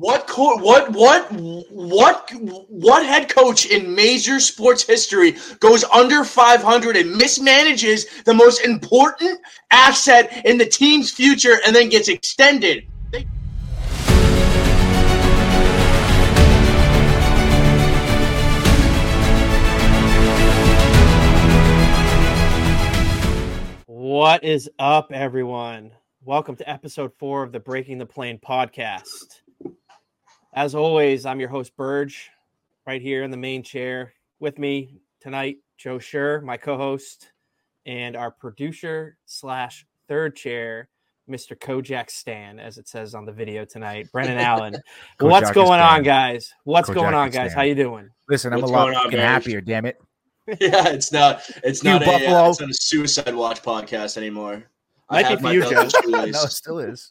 What co- what what what what head coach in major sports history goes under 500 and mismanages the most important asset in the team's future and then gets extended? What is up, everyone? Welcome to episode four of the Breaking the Plane podcast. As always, I'm your host, Burge, right here in the main chair. With me tonight, Joe Schur, my co host, and our producer slash third chair, Mr. Kojak Stan, as it says on the video tonight, Brennan Allen. What's going Stan. on, guys? What's going on, guys? Stan. How you doing? Listen, I'm What's a lot on, happier. Damn it! Yeah, it's not it's You not a uh, Buffalo. it's not a suicide watch podcast anymore. Might be have for my you, Belgian Joe. no, it still is.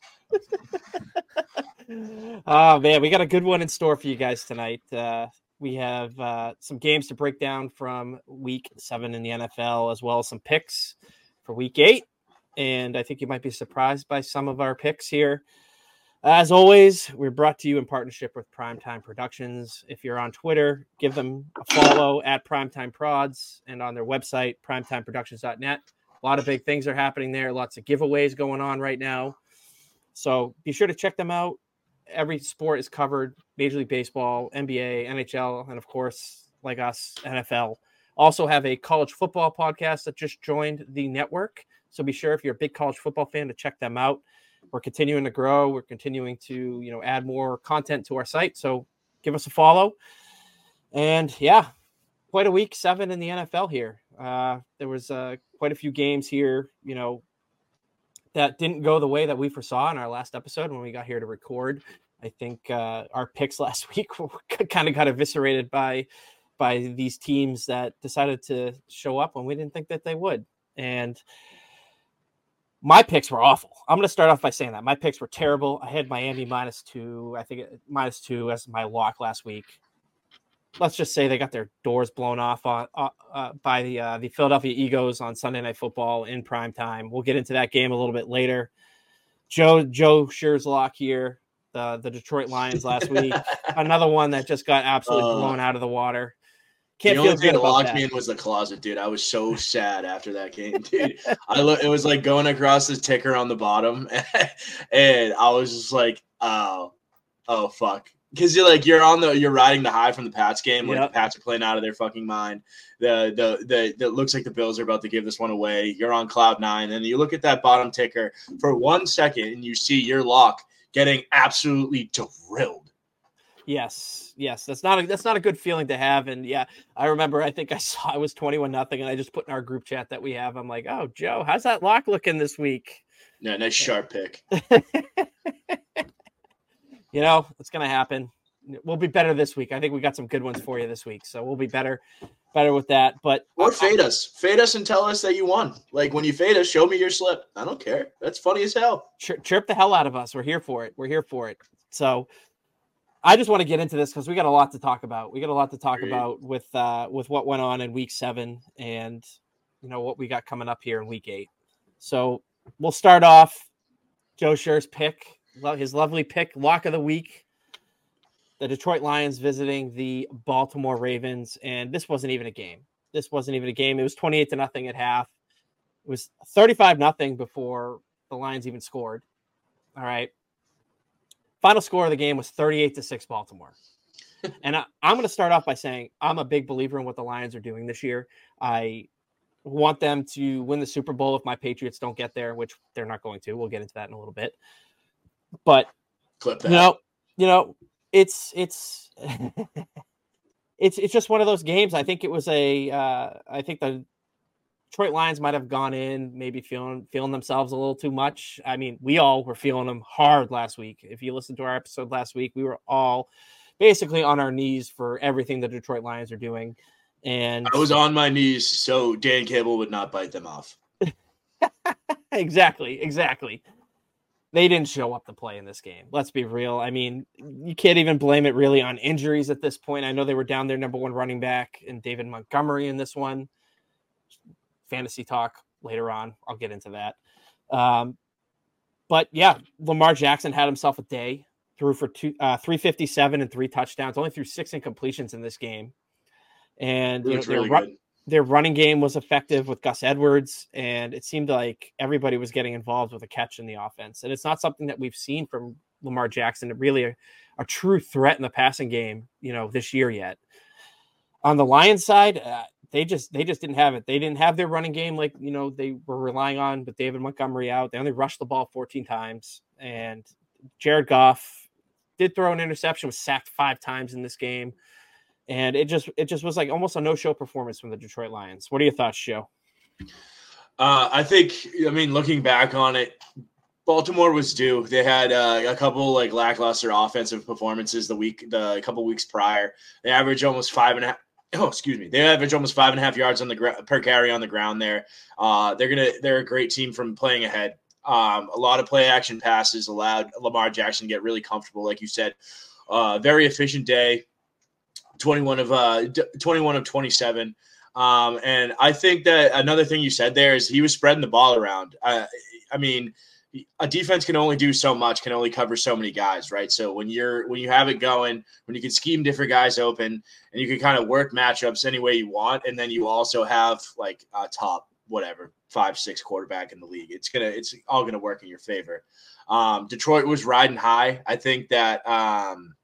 Oh man, we got a good one in store for you guys tonight. Uh, we have uh, some games to break down from Week Seven in the NFL, as well as some picks for Week Eight. And I think you might be surprised by some of our picks here. As always, we're brought to you in partnership with Primetime Productions. If you're on Twitter, give them a follow at Primetime Prods and on their website, primetimeproductions.net. A lot of big things are happening there, lots of giveaways going on right now. So be sure to check them out every sport is covered Major League Baseball, NBA, NHL, and of course, like us, NFL. Also have a college football podcast that just joined the network. So be sure if you're a big college football fan to check them out. We're continuing to grow. We're continuing to, you know, add more content to our site. So give us a follow. And yeah, quite a week seven in the NFL here. Uh, there was uh, quite a few games here, you know, that didn't go the way that we foresaw in our last episode when we got here to record. I think uh, our picks last week kind of got eviscerated by by these teams that decided to show up when we didn't think that they would. And my picks were awful. I'm going to start off by saying that my picks were terrible. I had Miami minus two. I think minus two as my lock last week. Let's just say they got their doors blown off on, uh, uh, by the uh, the Philadelphia Eagles on Sunday Night Football in prime time. We'll get into that game a little bit later. Joe Joe Scherzlock here, the the Detroit Lions last week. Another one that just got absolutely Uh, blown out of the water. Can't the only thing that locked that. me in was the closet, dude. I was so sad after that game, dude. I look, it was like going across the ticker on the bottom, and I was just like, oh, oh fuck, because you're like you're on the you're riding the high from the Pats game, like Yep. the Pats are playing out of their fucking mind. The the the it looks like the Bills are about to give this one away. You're on cloud nine, and you look at that bottom ticker for one second, and you see your lock getting absolutely drilled. Yes, yes, that's not a that's not a good feeling to have. And yeah, I remember. I think I saw I was twenty one nothing, and I just put in our group chat that we have. I'm like, oh, Joe, how's that lock looking this week? Yeah, nice sharp pick. you know, it's gonna happen. We'll be better this week. I think we got some good ones for you this week, so we'll be better, better with that. But Or fade us. Fade us and tell us that you won. Like when you fade us, show me your slip. I don't care. That's funny as hell. chir- chirp the hell out of us. We're here for it. We're here for it. So I just want to get into this because we got a lot to talk about. We got a lot to talk Agreed. about with uh with what went on in week seven and you know what we got coming up here in week eight. So we'll start off Joe Schur's pick, his lovely pick, lock of the week. The Detroit Lions visiting the Baltimore Ravens, and this wasn't even a game. This wasn't even a game. It was 28 to nothing at half. It was 35 nothing before the Lions even scored. All right. Final score of the game was 38 to 6 Baltimore. and I, I'm going to start off by saying I'm a big believer in what the Lions are doing this year. I want them to win the Super Bowl if my Patriots don't get there, which they're not going to. We'll get into that in a little bit. But Clip that. you know, you know, it's it's it's it's just one of those games. I think it was a uh I think the Detroit Lions might have gone in maybe feeling feeling themselves a little too much. I mean, we all were feeling them hard last week. If you listened to our episode last week, we were all basically on our knees for everything the Detroit Lions are doing. And I was on my knees so Dan Campbell would not bite them off. exactly, exactly. They didn't show up to play in this game. Let's be real. I mean, you can't even blame it really on injuries at this point. I know they were down their number one running back and David Montgomery in this one. Fantasy talk later on. I'll get into that. Um, but yeah, Lamar Jackson had himself a day. threw for two, uh, 357 and three touchdowns, only threw six incompletions in this game. And you know, really their running game was effective with Gus Edwards, and it seemed like everybody was getting involved with a catch in the offense. And it's not something that we've seen from Lamar Jackson, really a, a true threat in the passing game, you know, this year yet. On the Lions side, uh, they just they just didn't have it. They didn't have their running game like you know they were relying on But David Montgomery out. They only rushed the ball 14 times, and Jared Goff did throw an interception, was sacked five times in this game, and it just it just was like almost a no show performance from the Detroit Lions. What are your thoughts, Joe? Uh, I think I mean looking back on it, Baltimore was due. They had uh, a couple like lackluster offensive performances the week the couple weeks prior. They averaged almost five and a half oh excuse me they average almost five and a half yards on the gr- per carry on the ground there uh, they're gonna they're a great team from playing ahead um, a lot of play action passes allowed lamar jackson to get really comfortable like you said uh, very efficient day 21 of uh, 21 of 27 um, and i think that another thing you said there is he was spreading the ball around uh, i mean a defense can only do so much, can only cover so many guys, right? So when you're when you have it going, when you can scheme different guys open, and you can kind of work matchups any way you want, and then you also have like a top whatever five six quarterback in the league, it's gonna it's all gonna work in your favor. Um, Detroit was riding high. I think that um,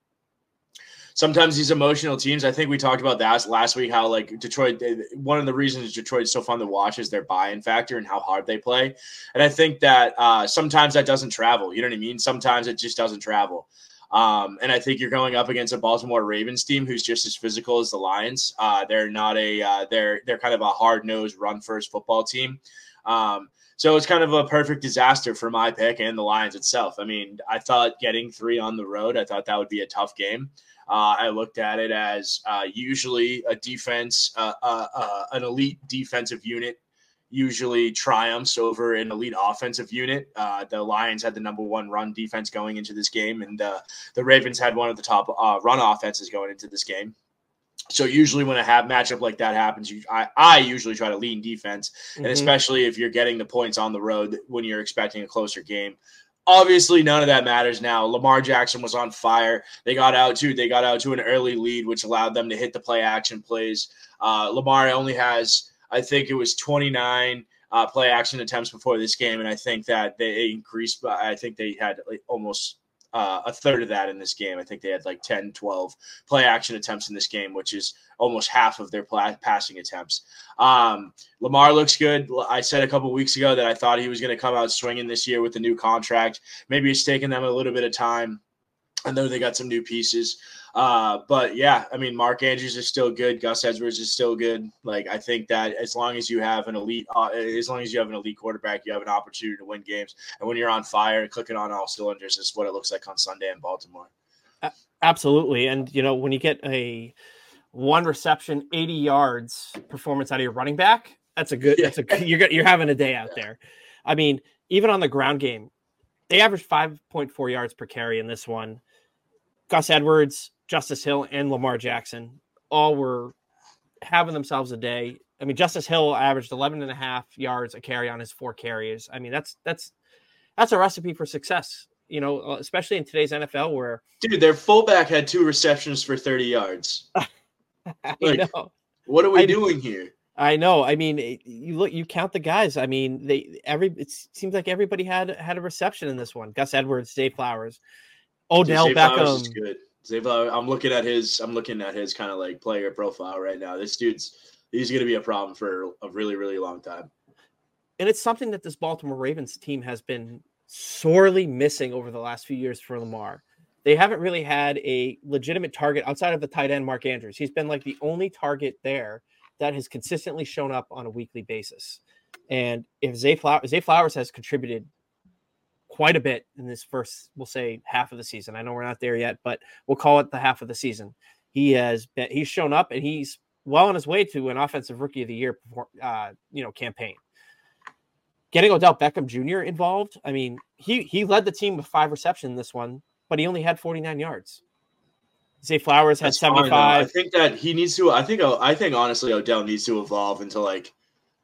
sometimes these emotional teams. I think we talked about that last week. How like Detroit, one of the reasons Detroit is so fun to watch is their buy-in factor and how hard they play. And I think that uh, sometimes that doesn't travel. You know what I mean? Sometimes it just doesn't travel. Um, and I think you're going up against a Baltimore Ravens team who's just as physical as the Lions. Uh, they're not a uh, they're they're kind of a hard nosed run first football team. Um, so it's kind of a perfect disaster for my pick and the Lions itself. I mean, I thought getting three on the road, I thought that would be a tough game. Uh, I looked at it as uh, usually a defense, uh, uh, uh, an elite defensive unit usually triumphs over an elite offensive unit. Uh, the Lions had the number one run defense going into this game, and the Ravens had one of the top run offenses going into this game. So usually when a have matchup like that happens, you, I, I usually try to lean defense, and mm-hmm. especially if you're getting the points on the road when you're expecting a closer game. Obviously, none of that matters now. Lamar Jackson was on fire. They got out to they got out to an early lead, which allowed them to hit the play action plays. Uh, Lamar only has, I think it was 29 uh, play action attempts before this game, and I think that they increased. I think they had like almost uh, a third of that in this game. I think they had like 10, 12 play action attempts in this game, which is almost half of their pl- passing attempts. Um, Lamar looks good. I said a couple weeks ago that I thought he was going to come out swinging this year with the new contract. Maybe it's taken them a little bit of time. I know they got some new pieces. Uh, but yeah, I mean, Mark Andrews is still good. Gus Edwards is still good. Like I think that as long as you have an elite, uh, as long as you have an elite quarterback, you have an opportunity to win games. And when you're on fire, and clicking on all cylinders is what it looks like on Sunday in Baltimore. Absolutely, and you know when you get a one reception, eighty yards performance out of your running back, that's a good. That's a you're you're having a day out yeah. there. I mean, even on the ground game, they averaged five point four yards per carry in this one. Gus Edwards Justice Hill and Lamar Jackson all were having themselves a day. I mean, Justice Hill averaged 11 and a half yards a carry on his four carries. I mean, that's that's that's a recipe for success, you know, uh, especially in today's NFL where dude, their fullback had two receptions for 30 yards. I like, know. What are we I, doing here? I know. I mean, you look, you count the guys. I mean, they every it seems like everybody had had a reception in this one. Gus Edwards, Zay Flowers, Odell Beckham. Flowers I'm looking at his. I'm looking at his kind of like player profile right now. This dude's he's going to be a problem for a really really long time. And it's something that this Baltimore Ravens team has been sorely missing over the last few years for Lamar. They haven't really had a legitimate target outside of the tight end Mark Andrews. He's been like the only target there that has consistently shown up on a weekly basis. And if Zay Flowers, Zay Flowers has contributed quite a bit in this first, we'll say half of the season. I know we're not there yet, but we'll call it the half of the season. He has been, he's shown up and he's well on his way to an offensive rookie of the year, uh, you know, campaign. Getting Odell Beckham Jr. involved. I mean, he he led the team with five receptions in this one, but he only had 49 yards. Zay Flowers had That's 75. I think that he needs to. I think. I think honestly, Odell needs to evolve into like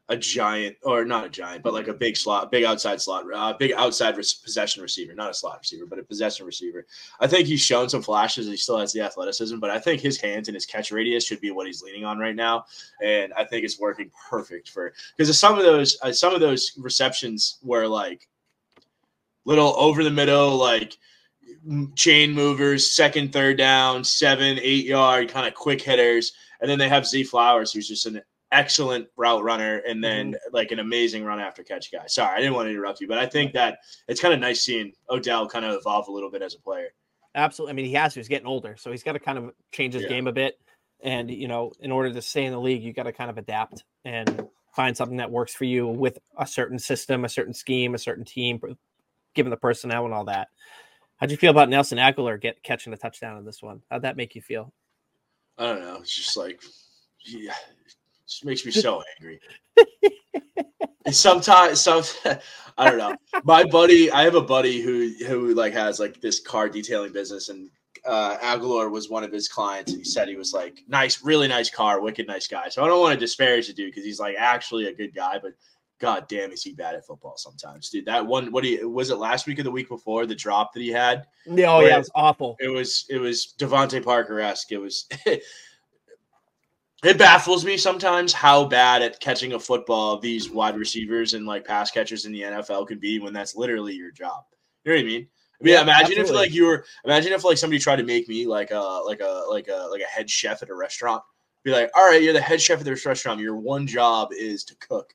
a giant or not a giant, but like a big slot, big outside slot, uh, big outside res- possession receiver, not a slot receiver, but a possession receiver. I think he's shown some flashes. He still has the athleticism, but I think his hands and his catch radius should be what he's leaning on right now, and I think it's working perfect for because some of those uh, some of those receptions were like little over the middle, like chain movers, second, third down, seven, eight yard kind of quick hitters. And then they have Zay Flowers, who's just an excellent route runner and then mm-hmm. like an amazing run after catch guy. Sorry, I didn't want to interrupt you, but I think that it's kind of nice seeing Odell kind of evolve a little bit as a player. Absolutely. I mean, he has to. He's getting older, so he's got to kind of change his yeah. game a bit. And you know, in order to stay in the league, you got to kind of adapt and find something that works for you with a certain system, a certain scheme, a certain team, given the personnel and all that. How'd you feel about Nelson Agholor get catching a touchdown in this one? How'd that make you feel? I don't know. It's just like, yeah, just makes me so angry. sometimes, some I don't know. My buddy, I have a buddy who who like has like this car detailing business, and uh, Agholor was one of his clients, and he said he was like nice, really nice car, wicked nice guy. So I don't want to disparage the dude because he's like actually a good guy, but god damn, is he bad at football sometimes, dude. That one, what he was it last week or the week before the drop that he had? Yeah, oh yeah, it was awful. It was it was DeVante Parker esque. It was. it baffles me sometimes how bad at catching a football these wide receivers and like pass catchers in the NFL could be when that's literally your job. You know what I mean? I mean, yeah, imagine absolutely. if like you were imagine if like somebody tried to make me like a like a like a like a head chef at a restaurant. Be like, all right, you're the head chef at this restaurant. Your one job is to cook.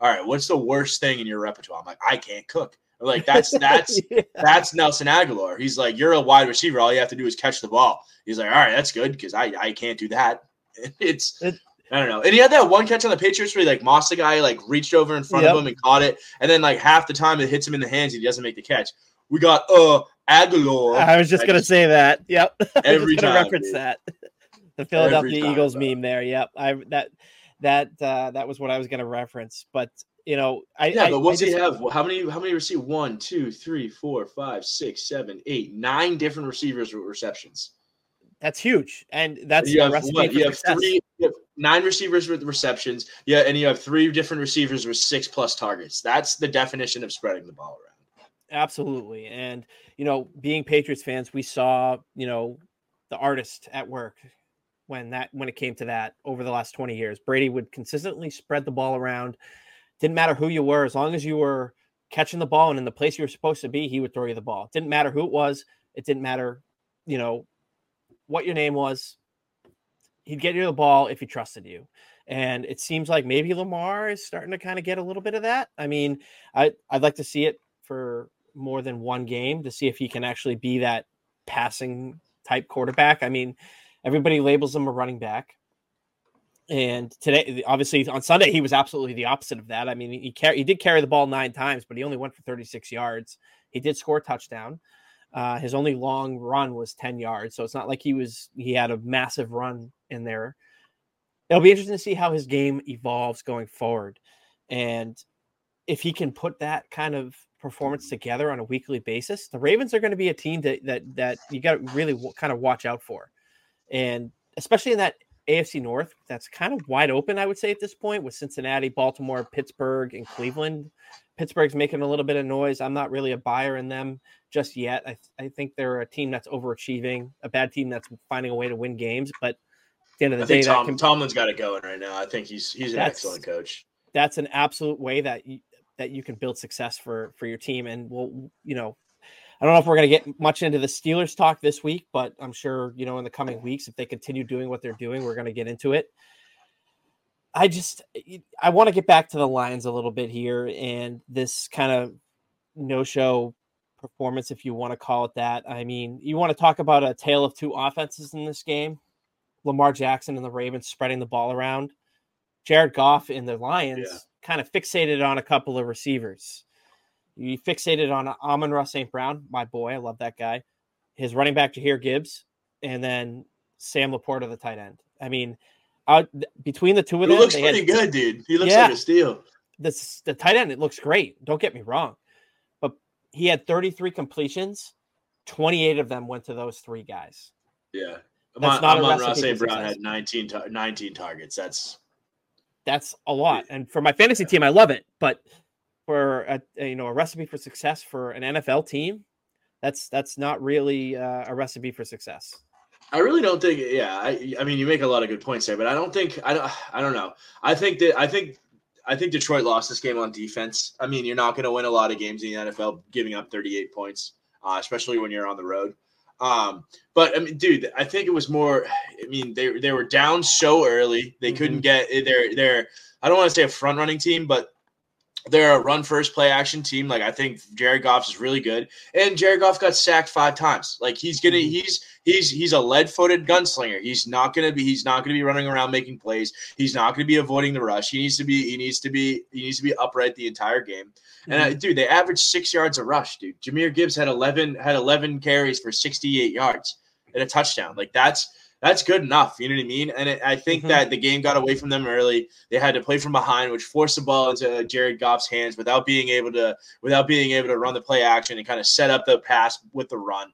All right, what's the worst thing in your repertoire? I'm like, I can't cook. I'm like that's that's yeah. that's Nelson Agholor. He's like, you're a wide receiver. All you have to do is catch the ball. He's like, all right, that's good because I I can't do that. It's it, I don't know. And he had that one catch on the Patriots where he like mossed the guy, like reached over in front yep. of him and caught it. And then like half the time it hits him in the hands, he doesn't make the catch. We got uh Agholor. I was just gonna say that. Yep. Every time reference dude. that. The Philadelphia time, Eagles bro. meme there. Yep. I that that uh that was what I was gonna reference. But you know, I yeah, but what's just, he have? How many? How many receive? One, two, three, four, five, six, seven, eight, nine different receivers with receptions. That's huge, and that's you have, what, you have three, you have nine receivers with receptions. Yeah, and you have three different receivers with six plus targets. That's the definition of spreading the ball around. Absolutely, and you know, being Patriots fans, we saw you know the artist at work when that when it came to that over the last 20 years. Brady would consistently spread the ball around. Didn't matter who you were, as long as you were catching the ball and in the place you were supposed to be, he would throw you the ball. Didn't matter who it was. It didn't matter, you know, what your name was. He'd get you the ball if he trusted you. And it seems like maybe Lamar is starting to kind of get a little bit of that. I mean, I, I'd like to see it for more than one game to see if he can actually be that passing type quarterback. I mean, everybody labels him a running back. And today, obviously, on Sunday, he was absolutely the opposite of that. I mean, he car- he did carry the ball nine times, but he only went for 36 yards. He did score a touchdown. Uh, his only long run was 10 yards. So it's not like he was, he had a massive run in there. It'll be interesting to see how his game evolves going forward. And if he can put that kind of performance together on a weekly basis, the Ravens are going to be a team that, that, that you got to really w- kind of watch out for. And especially in that AFC North, that's kind of wide open, I would say, at this point with Cincinnati, Baltimore, Pittsburgh, and Cleveland. Pittsburgh's making a little bit of noise. I'm not really a buyer in them just yet. I, th- I think they're a team that's overachieving, a bad team that's finding a way to win games. But at the end of the I day, Tom, can, Tomlin's got it going right now. I think he's he's an excellent coach. That's an absolute way that you, that you can build success for for your team. And we'll, you know, I don't know if we're going to get much into the Steelers talk this week, but I'm sure you know in the coming weeks, if they continue doing what they're doing, we're going to get into it. I just I want to get back to the Lions a little bit here and this kind of no show performance, if you want to call it that. I mean, you want to talk about a tale of two offenses in this game. Lamar Jackson and the Ravens spreading the ball around. Jared Goff and the Lions yeah. kind of fixated on a couple of receivers. You fixated on Amon-Ra St. Brown, my boy. I love that guy. His running back, Jahmyr Gibbs, and then Sam LaPorta, the tight end. I mean, out between the two of them. he looks pretty had, good, dude. He looks yeah, like a steal. This the tight end. It looks great. Don't get me wrong, but he had 33 completions. 28 of them went to those three guys. Yeah, That's not Amon-Ra St. Brown had 19, 19 targets. That's that's a lot. And for my fantasy team, I love it. But for a, a you know a recipe for success for an NFL team, that's that's not really uh, a recipe for success. I really don't think. Yeah, I, I mean, you make a lot of good points there, but I don't think. I don't. I don't know. I think that. I think. I think Detroit lost this game on defense. I mean, you're not going to win a lot of games in the NFL giving up 38 points, uh, especially when you're on the road. Um, but I mean, dude, I think it was more. I mean, they they were down so early they mm-hmm. couldn't get. They're they're. I don't want to say a front running team, but they're a run first play action team. Like I think Jared Goff is really good, and Jared Goff got sacked five times. Like he's gonna mm-hmm. he's he's he's a lead footed gunslinger. He's not gonna be he's not gonna be running around making plays. He's not gonna be avoiding the rush. He needs to be he needs to be he needs to be upright the entire game. Mm-hmm. And uh, dude, they averaged six yards a rush. Dude, Jahmyr Gibbs had eleven had eleven carries for sixty eight yards and a touchdown. Like that's that's good enough. You know what I mean? And it, I think mm-hmm. that the game got away from them early. They had to play from behind, which forced the ball into Jared Goff's hands without being able to without being able to run the play action and kind of set up the pass with the run.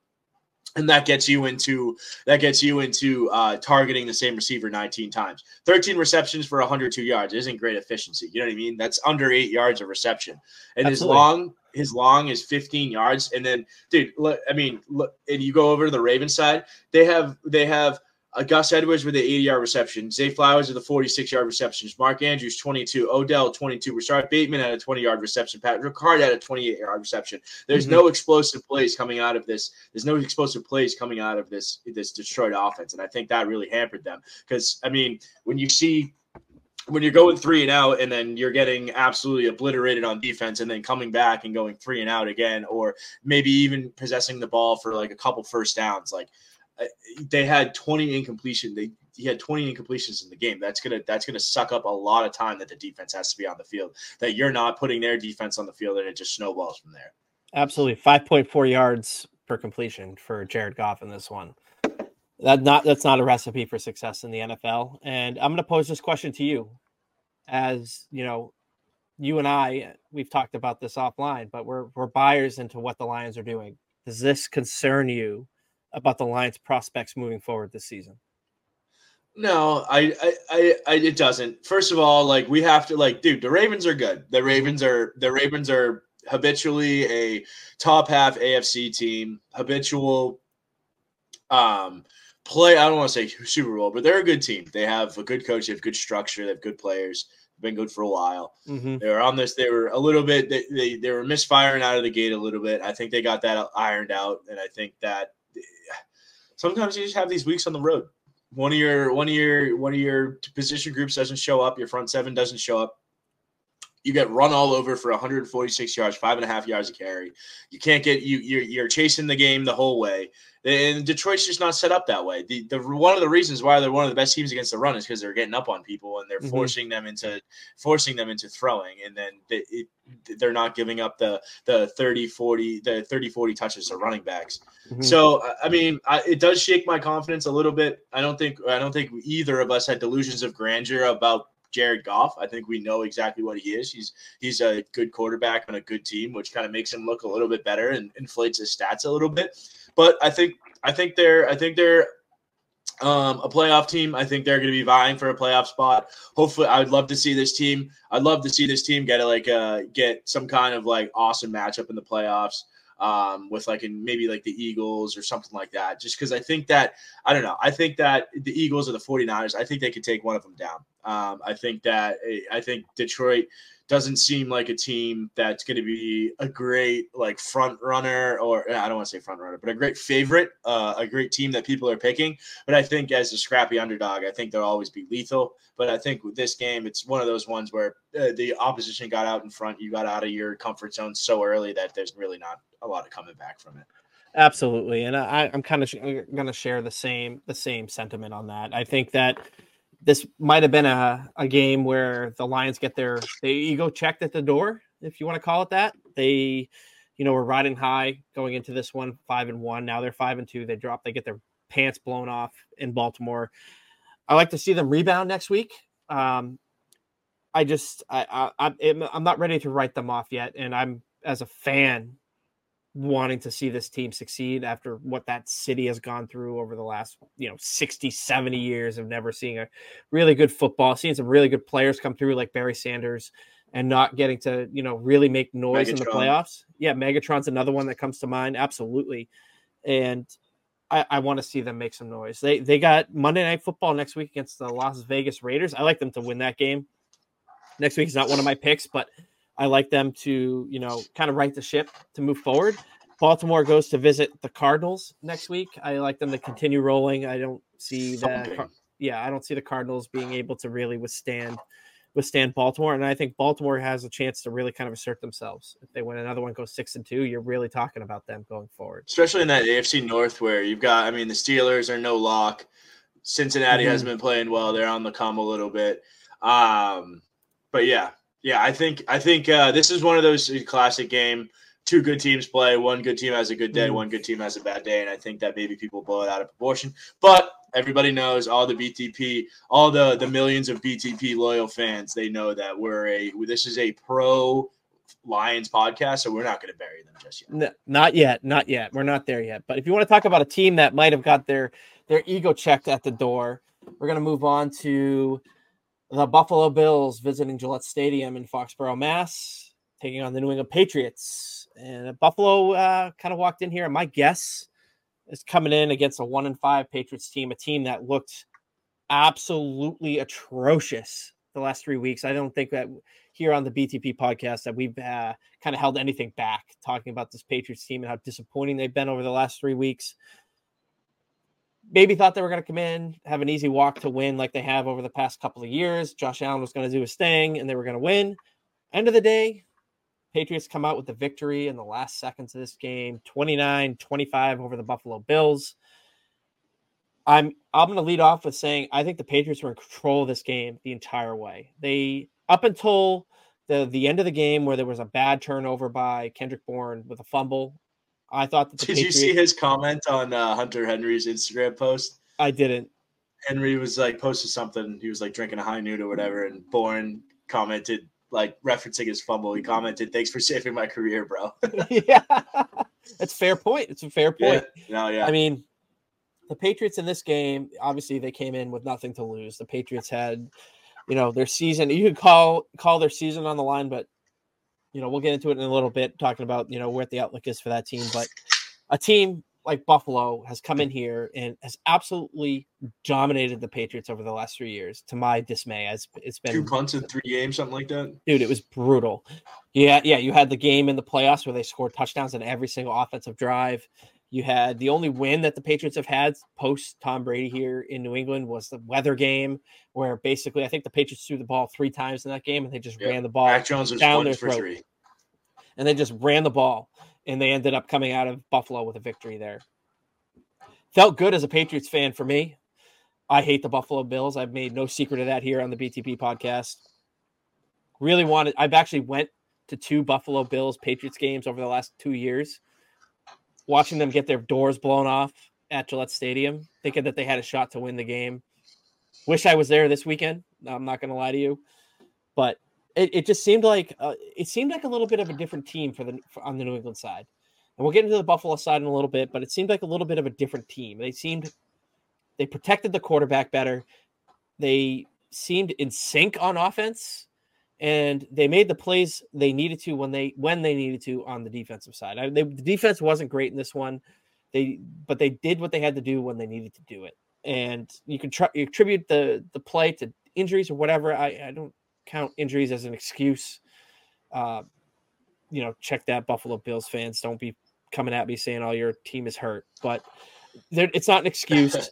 And that gets you into that gets you into uh, targeting the same receiver 19 times. 13 receptions for 102 yards isn't great efficiency. You know what I mean? That's under eight yards of reception. And Absolutely. his long his long is 15 yards. And then, dude, look, I mean, look, and you go over to the Ravens side, they have they have uh, Gus Edwards with the 80 yard reception. Zay Flowers with the 46 yard receptions. Mark Andrews, 22. Odell, 22. Rashod Bateman had a 20 yard reception. Pat Ricard had a 28 yard reception. There's mm-hmm. no explosive plays coming out of this. There's no explosive plays coming out of this, this Detroit offense. And I think that really hampered them. Because, I mean, when you see when you're going three and out and then you're getting absolutely obliterated on defense and then coming back and going three and out again, or maybe even possessing the ball for like a couple first downs, like they had 20 incompletion. They he had 20 incompletions in the game. That's gonna that's gonna suck up a lot of time that the defense has to be on the field. That you're not putting their defense on the field, and it just snowballs from there. Absolutely, 5.4 yards per completion for Jared Goff in this one. That not that's not a recipe for success in the NFL. And I'm gonna pose this question to you, as you know, you and I we've talked about this offline, but we're we're buyers into what the Lions are doing. Does this concern you? About the Lions prospects moving forward this season? No, I, I, I, I, it doesn't. First of all, like we have to, like, dude, the Ravens are good. The Ravens are, the Ravens are habitually a top half AFC team, habitual, um, play. I don't want to say Super Bowl, but they're a good team. They have a good coach. They have good structure. They have good players. They've been good for a while. Mm-hmm. They were on this. They were a little bit. They, they they were misfiring out of the gate a little bit. I think they got that ironed out, and I think that sometimes you just have these weeks on the road. One of your one of your one of your position groups doesn't show up. Your front seven doesn't show up. You get run all over for 146 yards, five and a half yards of carry. You can't get you. You're, you're chasing the game the whole way. And Detroit's just not set up that way. The, the one of the reasons why they're one of the best teams against the run is because they're getting up on people and they're mm-hmm. forcing them into forcing them into throwing, and then they, it, they're not giving up the the 30 40 the 30 40 touches to running backs. Mm-hmm. So I mean, I, it does shake my confidence a little bit. I don't think I don't think either of us had delusions of grandeur about Jared Goff. I think we know exactly what he is. He's he's a good quarterback on a good team, which kind of makes him look a little bit better and inflates his stats a little bit. But I think I think they're I think they're um, a playoff team. I think they're going to be vying for a playoff spot. Hopefully, I would love to see this team. I'd love to see this team get a, like uh, get some kind of like awesome matchup in the playoffs um, with like in maybe like the Eagles or something like that. Just because I think that I don't know. I think that the Eagles or the 49ers, I think they could take one of them down. Um, I think that I think Detroit doesn't seem like a team that's going to be a great like front runner or I don't want to say front runner, but a great favorite, uh, a great team that people are picking. But I think as a scrappy underdog, I think they'll always be lethal. But I think with this game, it's one of those ones where uh, the opposition got out in front, you got out of your comfort zone so early that there's really not a lot of coming back from it. Absolutely, and I, I'm kind of sh- going to share the same the same sentiment on that. I think that this might have been a, a game where the Lions get their, their ego checked at the door, if you want to call it that. They, you know, were riding high going into this one, five and one. Now they're five and two. They drop, they get their pants blown off in Baltimore. I like to see them rebound next week. Um, I just, I, I, I'm not ready to write them off yet, and I'm as a fan wanting to see this team succeed after what that city has gone through over the last, you know, 60, 70 years of never seeing a really good football, seeing some really good players come through like Barry Sanders and not getting to, you know, really make noise Megatron. in the playoffs. Yeah, Megatron's another one that comes to mind. Absolutely. And I, I want to see them make some noise. They they got Monday night football next week against the Las Vegas Raiders. I like them to win that game. Next week is not one of my picks, but I like them to, you know, kind of right the ship to move forward. Baltimore goes to visit the Cardinals next week. I like them to continue rolling. I don't see that. Yeah, I don't see the Cardinals being able to really withstand withstand Baltimore, and I think Baltimore has a chance to really kind of assert themselves. If they win another one, go six and two, you're really talking about them going forward. Especially in that AFC North, where you've got, I mean, the Steelers are no lock. Cincinnati mm-hmm. hasn't been playing well; they're on the come a little bit. Um, but yeah, yeah, I think I think uh, this is one of those classic game. Two good teams play. One good team has a good day. Mm. One good team has a bad day, and I think that maybe people blow it out of proportion. But everybody knows all the BTP, all the the millions of BTP loyal fans. They know that we're a this is a pro Lions podcast, so we're not going to bury them just yet. No, not yet, not yet. We're not there yet. But if you want to talk about a team that might have got their their ego checked at the door, we're going to move on to the Buffalo Bills visiting Gillette Stadium in Foxborough, Mass, taking on the New England Patriots. And Buffalo uh, kind of walked in here. And my guess is coming in against a one and five Patriots team, a team that looked absolutely atrocious the last three weeks. I don't think that here on the BTP podcast that we've uh, kind of held anything back talking about this Patriots team and how disappointing they've been over the last three weeks maybe thought they were going to come in, have an easy walk to win like they have over the past couple of years. Josh Allen was going to do his thing and they were going to win. End of the day, Patriots come out with the victory in the last seconds of this game 29 25 over the Buffalo Bills. I'm I'm going to lead off with saying I think the Patriots were in control of this game the entire way. They up until the the end of the game where there was a bad turnover by Kendrick Bourne with a fumble I thought that. Did Patriots... you see his comment on uh, Hunter Henry's Instagram post? I didn't. Henry was like posted something. He was like drinking a high noon or whatever, and Bourne commented like referencing his fumble. He commented, "Thanks for saving my career, bro." yeah, that's fair point. It's a fair point. Yeah. No, yeah. I mean, the Patriots in this game, obviously, they came in with nothing to lose. The Patriots had, you know, their season. You could call call their season on the line, but you know, we'll get into it in a little bit, talking about, you know, what the outlook is for that team. But a team like Buffalo has come in here and has absolutely dominated the Patriots over the last three years, to my dismay. As it's been two punts in three games, something like that. Dude, it was brutal. Yeah, yeah. You had the game in the playoffs where they scored touchdowns in every single offensive drive. You had the only win that the Patriots have had post Tom Brady here in New England was the weather game, where basically I think the Patriots threw the ball three times in that game and they just ran the ball Jones was down their throat. Three. And they just ran the ball and they ended up coming out of Buffalo with a victory there. Felt good as a Patriots fan for me. I hate the Buffalo Bills. I've made no secret of that here on the BTP podcast. Really wanted I've actually went to two Buffalo Bills Patriots games over the last two years watching them get their doors blown off at Gillette Stadium, thinking that they had a shot to win the game. Wish I was there this weekend. I'm not going to lie to you, but it, it just seemed like uh, it seemed like a little bit of a different team for the for, on the New England side. And we'll get into the Buffalo side in a little bit, but it seemed like a little bit of a different team. They seemed they protected the quarterback better. They seemed in sync on offense and they made the plays they needed to when they when they needed to on the defensive side. I, they, the defense wasn't great in this one, they but they did what they had to do when they needed to do it. And you can try you attribute the the play to injuries or whatever. I, I don't count injuries as an excuse. Uh, you know, check that Buffalo Bills fans. Don't be coming at me saying, "Oh, your team is hurt," but it's not an excuse.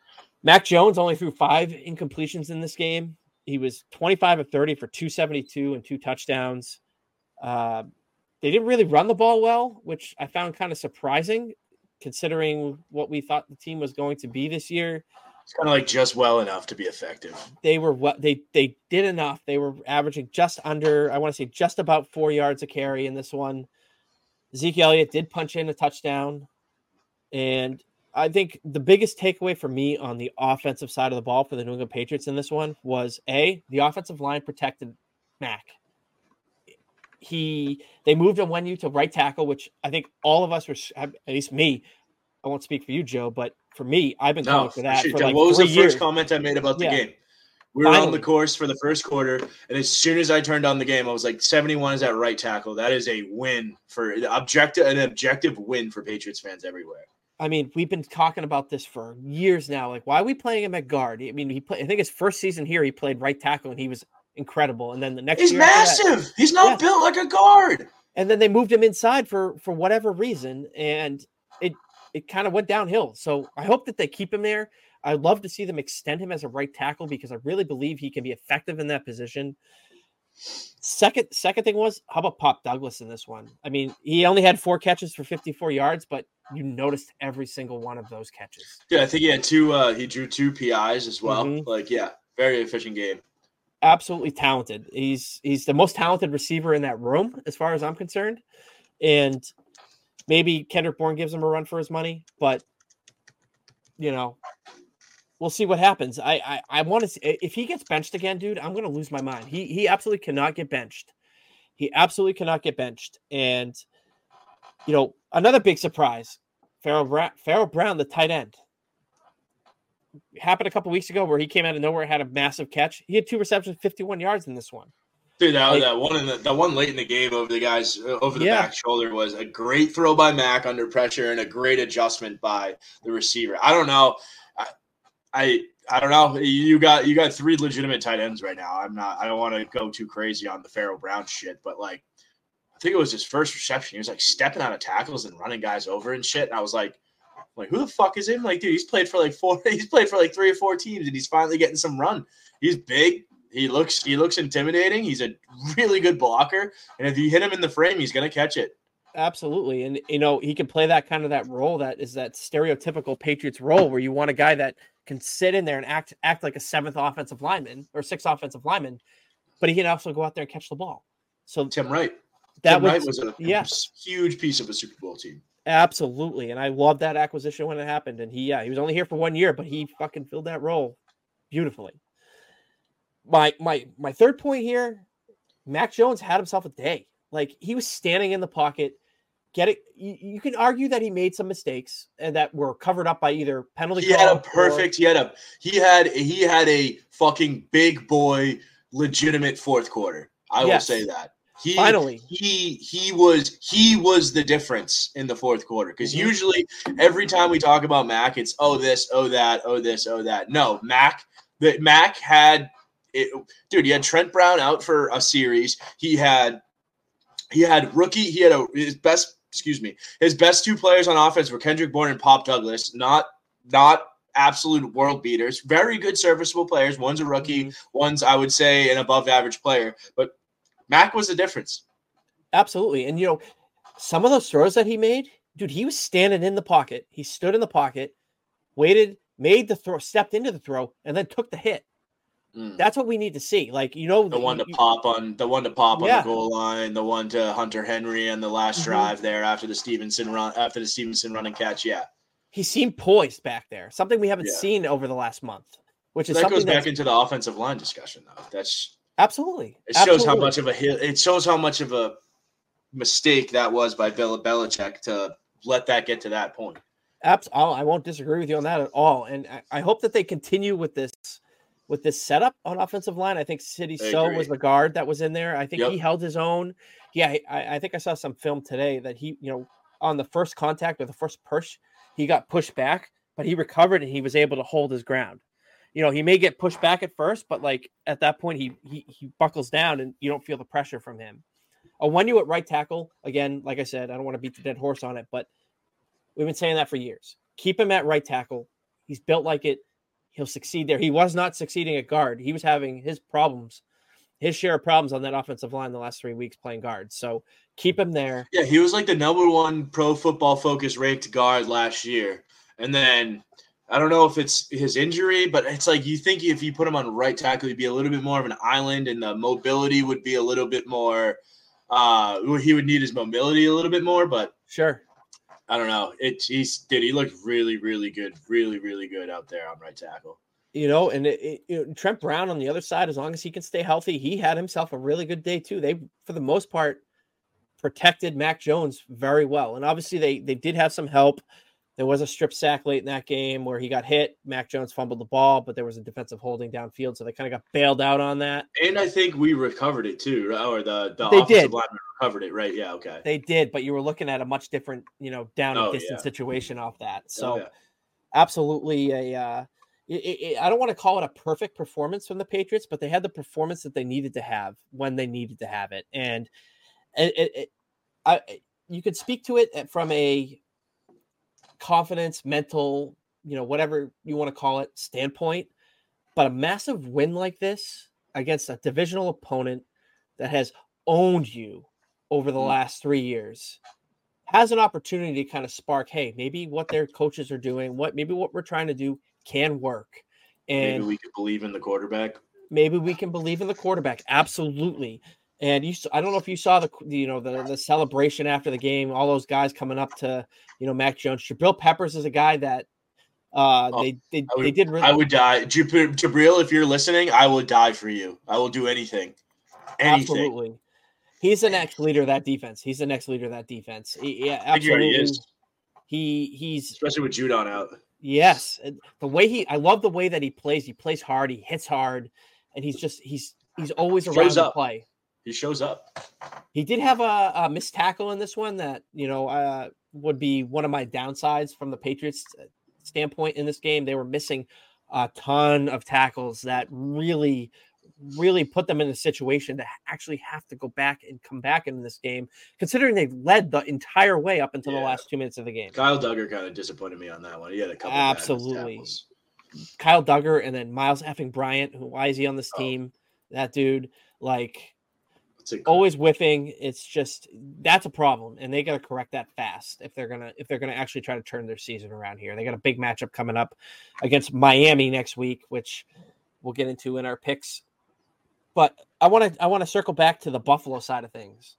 Mac Jones only threw five incompletions in this game. He was 25 of 30 for 272 and two touchdowns. Uh, they didn't really run the ball well, which I found kind of surprising considering what we thought the team was going to be this year. It's kind of like just well enough to be effective. They were what they they did enough. They were averaging just under, I want to say just about four yards a carry in this one. Zeke Elliott did punch in a touchdown. And I think the biggest takeaway for me on the offensive side of the ball for the New England Patriots in this one was A, the offensive line protected Mac. he they moved Onwenu to right tackle, which I think all of us were at least me. I won't speak for you, Joe, but for me, I've been calling for that. For like what was the years. first comment I made about the yeah. game? We were Finally. on the course for the first quarter, and as soon as I turned on the game, I was like, "71 is at right tackle. That is a win for objective, an objective win for Patriots fans everywhere." I mean, we've been talking about this for years now. Like, why are we playing him at guard? I mean, he played. I think his first season here, he played right tackle, and he was incredible. And then the next, he's massive. That, he's not yeah. built like a guard. And then they moved him inside for for whatever reason, and it it kind of went downhill. So I hope that they keep him there. I'd love to see them extend him as a right tackle because I really believe he can be effective in that position. Second, second thing was how about Pop Douglas in this one? I mean, he only had four catches for 54 yards, but you noticed every single one of those catches. Yeah, I think he had two. Uh, he drew two PIs as well. Mm-hmm. Like, yeah, very efficient game. Absolutely talented. He's he's the most talented receiver in that room, as far as I'm concerned. And maybe Kendrick Bourne gives him a run for his money, but you know, we'll see what happens. I I, I want to see if he gets benched again, dude. I'm gonna lose my mind. He he absolutely cannot get benched. He absolutely cannot get benched. And you know, another big surprise: Pharaoh Brown, Pharaoh Brown, the tight end. Happened a couple weeks ago where he came out of nowhere, had a massive catch. He had two receptions, 51 yards in this one. Dude, that, like, that one in the that one late in the game over the guys uh, over the yeah. back shoulder was a great throw by Mac under pressure and a great adjustment by the receiver. I don't know. I I don't know. You got you got three legitimate tight ends right now. I'm not. I don't want to go too crazy on the Pharaoh Brown shit, but like, I think it was his first reception. He was like stepping out of tackles and running guys over and shit. And I was like, like who the fuck is him? Like, dude, he's played for like four. He's played for like three or four teams, and he's finally getting some run. He's big. He looks he looks intimidating. He's a really good blocker, and if you hit him in the frame, he's gonna catch it. Absolutely, and you know he can play that kind of that role that is that stereotypical Patriots role where you want a guy that can sit in there and act act like a seventh offensive lineman or sixth offensive lineman, but he can also go out there and catch the ball. So Tim Wright, that was, was a yeah. huge piece of a Super Bowl team. Absolutely, and I love that acquisition when it happened. And he, yeah, he was only here for one year, but he fucking filled that role beautifully. My my my third point here, Mac Jones had himself a day. Like he was standing in the pocket get it. You, you, can argue that he made some mistakes and that were covered up by either penalty. He had a perfect. Or, he had a. He had. He had a fucking big boy, legitimate fourth quarter. I yes. will say that. He finally he he was he was the difference in the fourth quarter because mm-hmm. usually every time we talk about Mac, it's oh this, oh that, oh this, oh that. No, Mac. That Mac had it, dude. He had Trent Brown out for a series. He had he had rookie. He had a his best excuse me, his best two players on offense were Kendrick Bourne and Pop Douglas. Not not absolute world beaters. Very good, serviceable players. One's a rookie. Mm-hmm. One's I would say an above average player. But Mac was the difference. Absolutely, and you know some of those throws that he made, dude. He was standing in the pocket. He stood in the pocket, waited, made the throw, stepped into the throw, and then took the hit. Mm. That's what we need to see. Like you know, the one to you, pop on the one to pop yeah. on the goal line, the one to Hunter Henry and the last mm-hmm. drive there after the Stevenson run after the Stevenson run and catch. Yeah, he seemed poised back there. Something we haven't yeah. seen over the last month. Which is that goes back into the offensive line discussion though. That's absolutely. It shows absolutely. how much of a it shows how much of a mistake that was by Bill Belichick to let that get to that point. Absolutely, oh, I won't disagree with you on that at all. And I hope that they continue with this with this setup on offensive line. I think Sidy Sow was the guard that was in there. I think yep. he held his own. Yeah, I, I, think I saw some film today that he, you know, on the first contact or the first push, he got pushed back, but he recovered and he was able to hold his ground. You know, he may get pushed back at first, but like at that point, he he, he buckles down and you don't feel the pressure from him. Onwenu at right tackle, again, like I said, I don't want to beat the dead horse on it, but we've been saying that for years. Keep him at right tackle. He's built like it he'll succeed there. He was not succeeding at guard. He was having his problems, his share of problems on that offensive line the last three weeks playing guard. So keep him there. Yeah, he was like the number one pro football focus ranked guard last year. And then I don't know if it's his injury, but it's like you think if you put him on right tackle, he'd be a little bit more of an island and the mobility would be a little bit more uh he would need his mobility a little bit more, but sure. I don't know. It he's did he looked really really good, really really good out there on right tackle. You know, and it, it, you know, Trent Brown on the other side, as long as he can stay healthy, he had himself a really good day too. They, for the most part, protected Mac Jones very well. And obviously they they did have some help. There was a strip sack late in that game where he got hit. Mac Jones fumbled the ball, but there was a defensive holding downfield, so they kind of got bailed out on that. And I think we recovered it too, or the the They offensive did. lineman recovered it, right? Yeah, okay. They did, but you were looking at a much different, you know, down and Oh, distance yeah. situation off that. So Oh, yeah. absolutely a uh it, it, I don't want to call it a perfect performance from the Patriots, but they had the performance that they needed to have when they needed to have it, and it, it, it I you could speak to it from a confidence, mental, you know, whatever you want to call it, standpoint. But a massive win like this against a divisional opponent that has owned you over the Mm. last three years has an opportunity to kind of spark, hey, maybe what their coaches are doing, what maybe what we're trying to do can work. And Maybe we can believe in the quarterback. maybe we can believe in the quarterback. Absolutely. And you I don't know if you saw the, you know, the the celebration after the game. All those guys coming up to, you know, Mac Jones. Jabril Peppers is a guy that uh, Oh, they they, would- they did really. I would die. Jab- Jabril, if you're listening, I will die for you. I will do anything. Anything. absolutely. He's the next leader of that defense. He's the next leader of that defense. He- yeah, think he is, He he's especially with Judon out. Yes, the way he I love the way that he plays. He plays hard, he hits hard, and he's just he's he's always around the play. He shows up. He did have a, a missed tackle in this one that you know uh, would be one of my downsides from the Patriots uh, standpoint in this game. They were missing a ton of tackles that really, really put them in a situation to actually have to go back and come back in this game, considering they led the entire way up until the last two minutes of the game. Kyle Dugger kind of disappointed me on that one. He had a couple. Absolutely. Kyle Dugger and then Myles effing Bryant. Who why is he on this Oh. team? That dude, like always whiffing. It's just that's a problem, and they got to correct that fast if they're gonna if they're gonna actually try to turn their season around here. They got a big matchup coming up against Miami next week, which we'll get into in our picks. But I want to I want to circle back to the Buffalo side of things.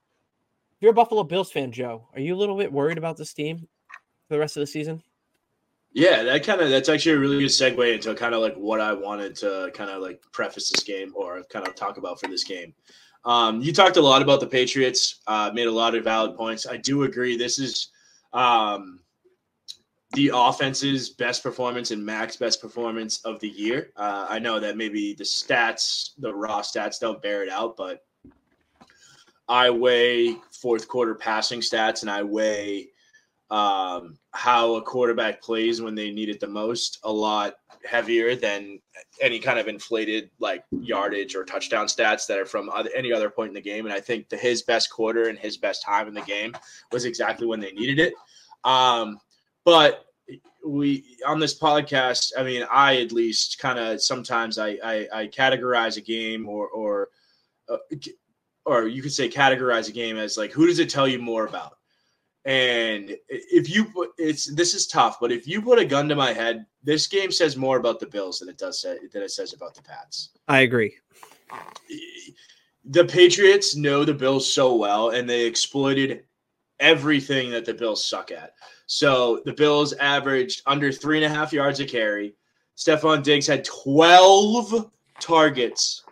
If you're a Buffalo Bills fan, Joe, are you a little bit worried about this team for the rest of the season? Yeah, that kind of that's actually a really good segue into kind of like what I wanted to kind of like preface this game or kind of talk about for this game. Um, you talked a lot about the Patriots, uh, made a lot of valid points. I do agree. This is um, the offense's best performance and Mac's best performance of the year. Uh, I know that maybe the stats, the raw stats, don't bear it out, but I weigh fourth quarter passing stats and I weigh um, how a quarterback plays when they need it the most a lot heavier than any kind of inflated like yardage or touchdown stats that are from other, any other point in the game. And I think the, his best quarter and his best time in the game was exactly when they needed it. Um, but we on this podcast, I mean, I at least kind of sometimes I, I I categorize a game or or uh, or you could say categorize a game as like who does it tell you more about? And if you put it's this is tough, but if you put a gun to my head, this game says more about the Bills than it does say than it says about the Pats. I agree. The Patriots know the Bills so well, and they exploited everything that the Bills suck at. So the Bills averaged under three and a half yards a carry. Stefon Diggs had 12 targets,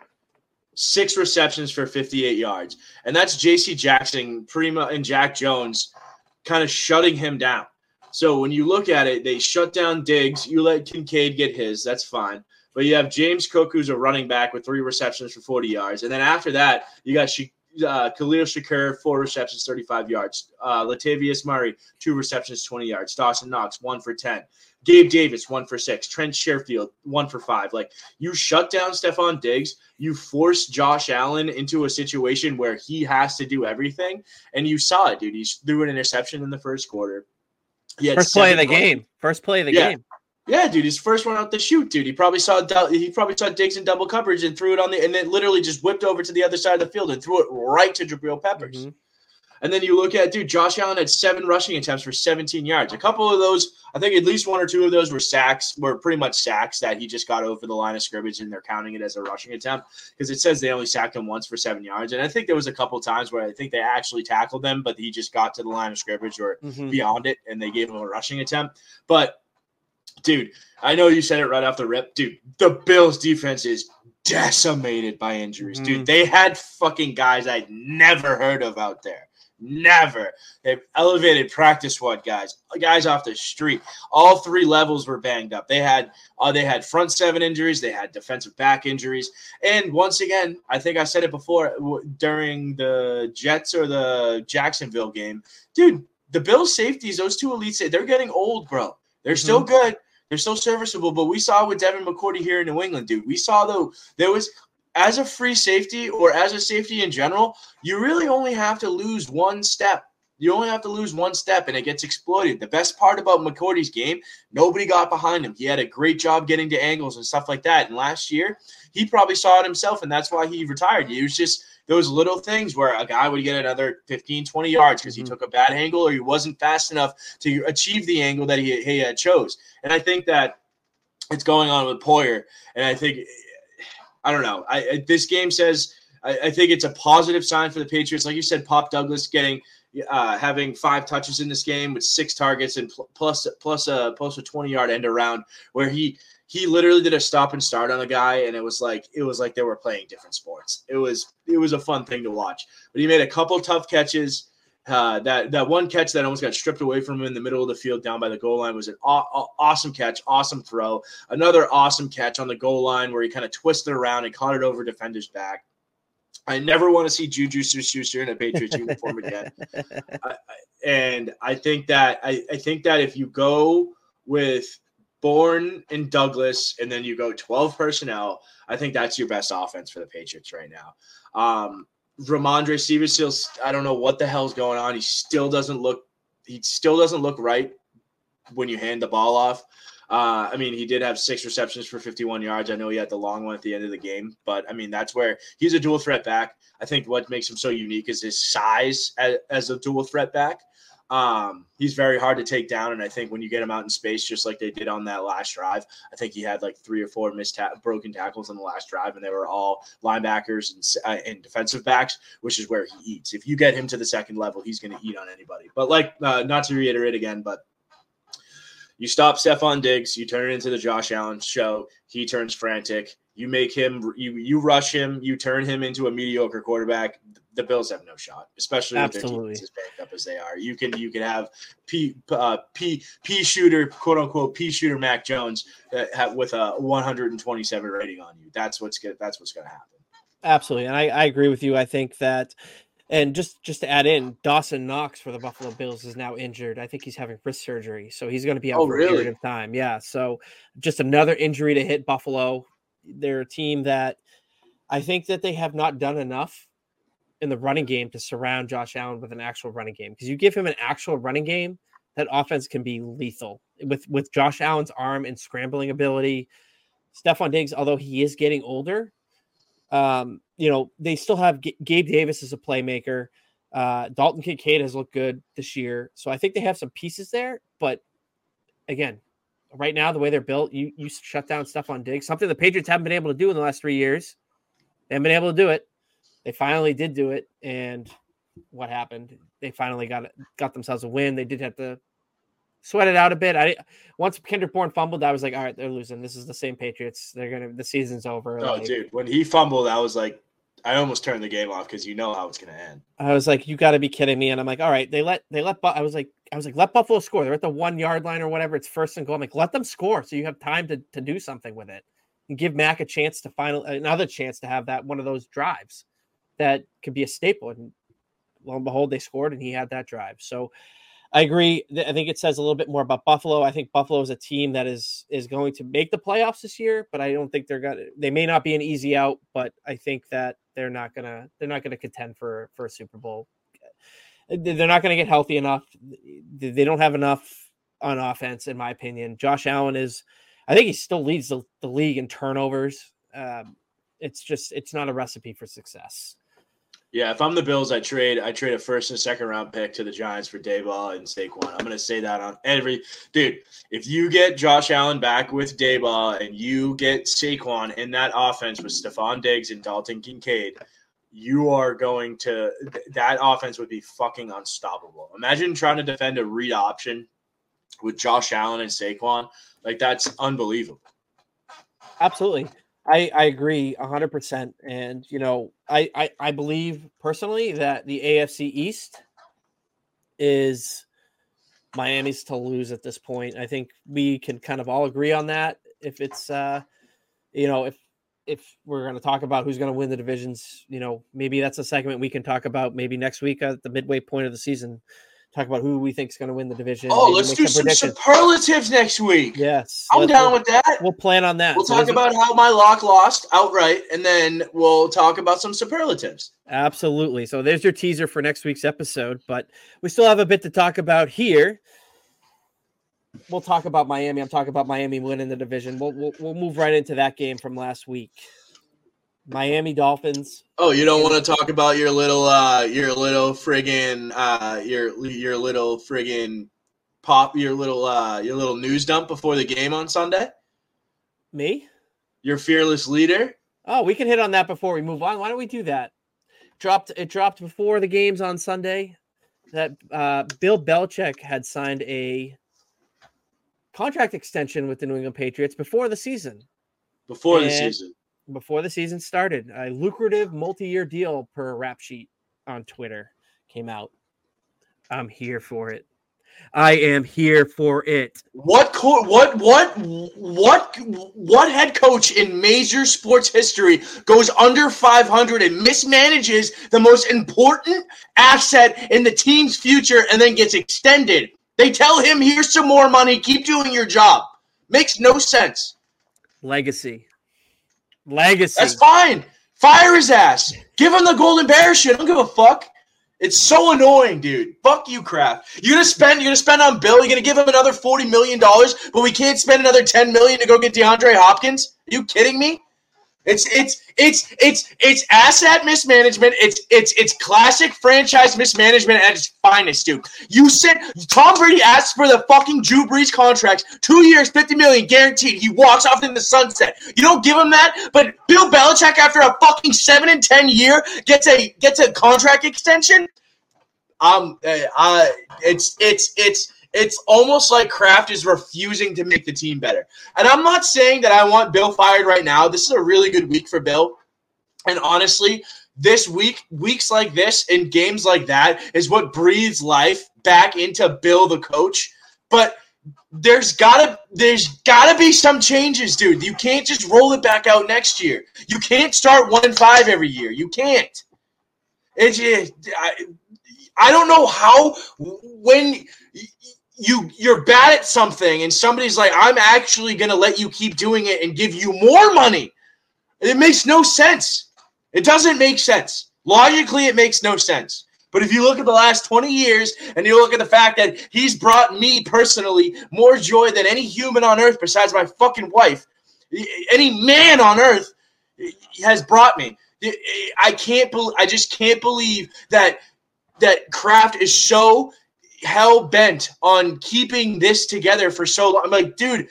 six receptions for 58 yards. And that's JC Jackson, Prima, and Jack Jones kind of shutting him down. So when you look at it, they shut down Diggs. You let Kincaid get his. That's fine. But you have James Cook, who's a running back with three receptions for 40 yards. And then after that, you got uh, Khalil Shakir, four receptions, 35 yards. Uh, Latavius Murray, two receptions, 20 yards. Dawson Knox, one for 10. Gabe Davis, one for six. Trent Sherfield, one for five. Like you shut down Stefon Diggs, you force Josh Allen into a situation where he has to do everything. And you saw it, dude. He threw an interception in the first quarter. He had First play of the seven game. First play of the Yeah. game. yeah, dude, his first one out the shoot, dude. He probably saw he probably saw Diggs in double coverage and threw it on the and then literally just whipped over to the other side of the field and threw it right to Jabril Peppers. Mhm. And then you look at dude, Josh Allen had seven rushing attempts for 17 yards. A couple of those, I think at least one or two of those were sacks, were pretty much sacks that he just got over the line of scrimmage and they're counting it as a rushing attempt because it says they only sacked him once for seven yards. And I think there was a couple times where I think they actually tackled them, but he just got to the line of scrimmage or Mhm. beyond it and they gave him a rushing attempt. But dude, I know you said it right off the rip. Dude, the Bills defense is decimated by injuries. Mhm. Dude, they had fucking guys I'd never heard of out there. Never. They've elevated practice squad guys, guys off the street. All three levels were banged up. They had uh, they had front seven injuries, they had defensive back injuries, and once again, I think I said it before during the Jets or the Jacksonville game, dude. The Bills safeties, those two elites, they're getting old, bro. They're mm-hmm. still good. They're still serviceable, but we saw with Devin McCourty here in New England, dude. We saw though there was as a free safety or as a safety in general, you really only have to lose one step. You only have to lose one step and it gets exploited. The best part about McCourty's game, nobody got behind him. He had a great job getting to angles and stuff like that. And last year, he probably saw it himself, and that's why he retired. He was just those little things where a guy would get another 15, 20 yards because he mm-hmm. took a bad angle or he wasn't fast enough to achieve the angle that he, he had chose. And I think that it's going on with Poyer. And I think, I don't know. I, I this game says, I, I, think it's a positive sign for the Patriots. Like you said, Pop Douglas getting, uh, having five touches in this game with six targets and pl- plus, plus a, plus a 20 yard end around where he, he literally did a stop and start on the guy and it was like it was like they were playing different sports it was it was a fun thing to watch but he made a couple tough catches uh, that that one catch that almost got stripped away from him in the middle of the field down by the goal line was an aw- awesome catch awesome throw another awesome catch on the goal line where he kind of twisted around and caught it over defender's back I never want to see Juju Schuster in a Patriots uniform again. I, and I think that I, I think that if you go with Bourne and Douglas, and then you go 12 personnel. I think that's your best offense for the Patriots right now. Um, Rhamondre Stevenson, I don't know what the hell's going on. He still doesn't look. He still doesn't look right when you hand the ball off. Uh, I mean, he did have six receptions for 51 yards. I know he had the long one at the end of the game, but I mean, that's where he's a dual threat back. I think what makes him so unique is his size as, as a dual threat back. Um, he's very hard to take down, and I think when you get him out in space, just like they did on that last drive, I think he had like three or four missed ta- broken tackles on the last drive, and they were all linebackers and, uh, and defensive backs, which is where he eats. If you get him to the second level, he's going to eat on anybody. But like, uh, not to reiterate again, but you stop Stefon Diggs, you turn it into the Josh Allen show. He turns frantic. You make him, you you rush him, you turn him into a mediocre quarterback the Bills have no shot, especially Absolutely. with their team as banked up as they are. You can you can have P uh, P P shooter quote unquote P shooter Mac Jones uh, with a 127 rating on you. That's what's good. That's what's going to happen. Absolutely, and I, I agree with you. I think that. And just just to add in, Dawson Knox for the Buffalo Bills is now injured. I think he's having wrist surgery, so he's going to be out oh, for really? a period of time. Yeah, so just another injury to hit Buffalo. They're a team that I think that they have not done enough in the running game to surround Josh Allen with an actual running game because you give him an actual running game, that offense can be lethal with with Josh Allen's arm and scrambling ability. Stefon Diggs, although he is getting older, um, you know they still have G- Gabe Davis as a playmaker. Uh, Dalton Kincaid has looked good this year, so I think they have some pieces there. But again, right now the way they're built, you you shut down Stefon Diggs, something the Patriots haven't been able to do in the last three years. They haven't been able to do it they finally did do it, and what happened? They finally got got themselves a win. They did have to sweat it out a bit. I once Kendrick Bourne fumbled, I was like, all right, they're losing. This is the same Patriots. They're gonna the season's over. Oh, like, dude, when he fumbled, I was like, I almost turned the game off because you know how it's gonna end. I was like, you got to be kidding me. And I'm like, all right, they let they let. I was like, I was like, let Buffalo score. They're at the one yard line or whatever. It's first and goal. I'm like, let them score so you have time to to do something with it and give Mac a chance to final another chance to have that one of those drives that could be a staple. And lo and behold, they scored and he had that drive. So I agree. I think it says a little bit more about Buffalo. I think Buffalo is a team that is is going to make the playoffs this year, but I don't think they're gonna. They may not be an easy out, but I think that they're not gonna they're not gonna contend for for a Super Bowl. They're not gonna get healthy enough. They don't have enough on offense, in my opinion. Josh Allen is, I think he still leads the, the league in turnovers. Um, it's just it's not a recipe for success. Yeah, if I'm the Bills, I trade I trade a first and second round pick to the Giants for Daboll and Saquon. I'm gonna say that on every dude. If you get Josh Allen back with Daboll and you get Saquon in that offense with Stefon Diggs and Dalton Kincaid, you are going to that offense would be fucking unstoppable. Imagine trying to defend a read option with Josh Allen and Saquon. Like that's unbelievable. Absolutely. I, I agree hundred percent. And you know, I, I, I believe personally that the AFC East is Miami's to lose at this point. I think we can kind of all agree on that. If it's, uh, you know, if if we're going to talk about who's going to win the divisions, you know, maybe that's a segment we can talk about maybe next week at the midway point of the season. Talk about who we think is going to win the division. Oh, let's do some, some superlatives next week. Yes, I'm down with that. We'll plan on that. We'll so talk about how my lock lost outright, and then we'll talk about some superlatives. Absolutely. So there's your teaser for next week's episode, but we still have a bit to talk about here we'll talk about Miami. I'm talking about Miami winning the division. We'll, we'll we'll move right into that game from last week. Miami Dolphins. Oh, you don't want to talk about your little uh your little friggin' uh your your little friggin' pop your little uh your little news dump before the game on Sunday? Me? Your fearless leader? Oh, we can hit on that before we move on. Why don't we do that? Dropped it dropped before the games on Sunday that uh Bill Belichick had signed a contract extension with the New England Patriots before the season. Before and the season. Before the season started, a lucrative multi-year deal per RapSheet on Twitter came out. I'm here for it. I am here for it. What co- what what what what head coach in major sports history goes under 500 and mismanages the most important asset in the team's future and then gets extended? They tell him, here's some more money, keep doing your job. Makes no sense. Legacy. Legacy. That's fine. Fire his ass. Give him the golden bear shit. I don't give a fuck. It's so annoying, dude. Fuck you, Kraft. You're gonna spend. You're gonna spend on Bill. You're gonna give him another forty million dollars, but we can't spend another ten million to go get DeAndre Hopkins. Are you kidding me? It's it's it's it's it's asset mismanagement. It's it's it's classic franchise mismanagement at its finest, dude. You said Tom Brady asked for the fucking Drew Brees contract, two years, fifty million guaranteed. He walks off in the sunset. You don't give him that, but Bill Belichick, after a fucking seven and ten year, gets a gets a contract extension. Um, uh, uh it's it's it's it's almost like Kraft is refusing to make the team better. And I'm not saying that I want Bill fired right now. This is a really good week for Bill. And honestly, this week, weeks like this and games like that is what breathes life back into Bill the coach. But there's gotta there's gotta be some changes, dude. You can't just roll it back out next year. You can't start one and five every year. You can't. It's I, I don't know how when you you're bad at something and somebody's like i'm actually going to let you keep doing it and give you more money. It makes no sense. It doesn't make sense. Logically it makes no sense. But if you look at the last 20 years and you look at the fact that he's brought me personally more joy than any human on earth besides my fucking wife any man on earth has brought me. I can't believe i just can't believe that that Kraft is so hell bent on keeping this together for so long. I'm like, dude,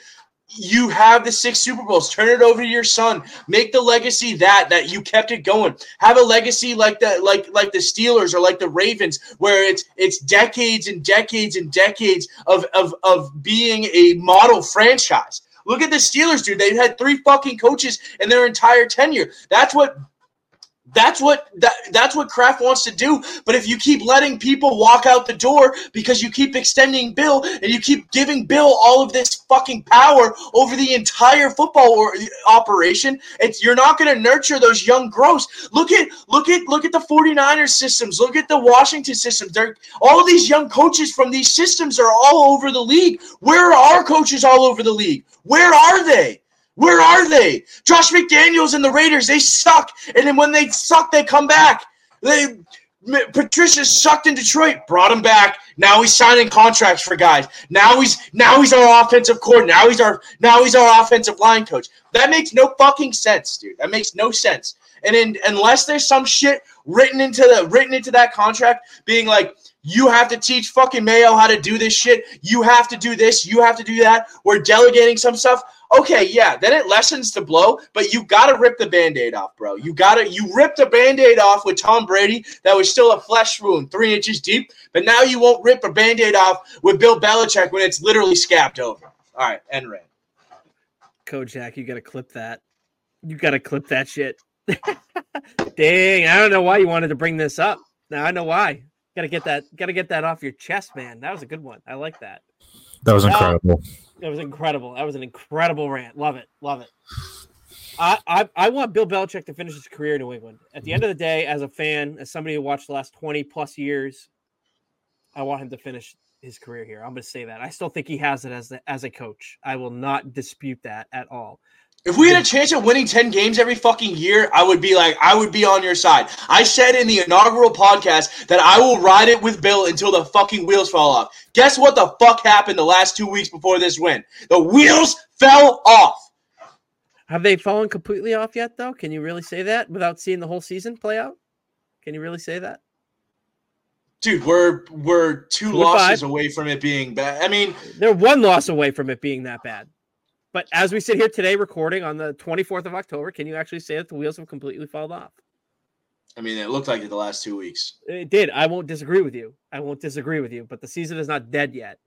you have the six Super Bowls. Turn it over to your son. Make the legacy that that you kept it going. Have a legacy like the like like the Steelers or like the Ravens, where it's it's decades and decades and decades of of of being a model franchise. Look at the Steelers, dude. They've had three fucking coaches in their entire tenure. That's what that's what that, that's what Kraft wants to do. But if you keep letting people walk out the door because you keep extending Bill and you keep giving Bill all of this fucking power over the entire football or, operation, it's you're not going to nurture those young growths. Look at look at look at the 49ers systems. Look at the Washington systems. They're all these young coaches from these systems are all over the league. Where are our coaches all over the league? Where are they? Where are they? Josh McDaniels and the Raiders, they suck. And then when they suck, they come back. They Patricia sucked in Detroit, brought him back. Now he's signing contracts for guys. Now he's now he's our offensive coordinator. Now he's our now he's our offensive line coach. That makes no fucking sense, dude. That makes no sense. And in, unless there's some shit written into the written into that contract, being like, you have to teach fucking Mayo how to do this shit. You have to do this. You have to do that. We're delegating some stuff okay, yeah, then it lessens the blow, but you got to rip the band-aid off, bro. You got to you ripped a band-aid off with Tom Brady that was still a flesh wound 3 inches deep, but now you won't rip a band-aid off with Bill Belichick when it's literally scabbed over. All right, end rant. Kojak, you got to clip that. You got to clip that shit. Dang, I don't know why you wanted to bring this up. Now I know why. Gotta get that. Gotta get that off your chest, man. That was a good one. I like that. That was ah, incredible. That was incredible. That was an incredible rant. Love it. Love it. I, I, I want Bill Belichick to finish his career in New England. At the end of the day, as a fan, as somebody who watched the last 20 plus years, I want him to finish his career here. I'm going to say that. I still think he has it as the, as a coach. I will not dispute that at all. If we had a chance of winning 10 games every fucking year, I would be like, I would be on your side. I said in the inaugural podcast that I will ride it with Bill until the fucking wheels fall off. Guess what the fuck happened the last two weeks before this win? The wheels fell off. Have they fallen completely off yet, though? Can you really say that without seeing the whole season play out? Can you really say that? Dude, we're we're two Two losses five. away from it being bad. I mean, They're one loss away from it being that bad. But as we sit here today recording on the 24th of October, can you actually say that the wheels have completely fallen off? I mean, it looked like it the last two weeks. It did. I won't disagree with you. I won't disagree with you, but the season is not dead yet.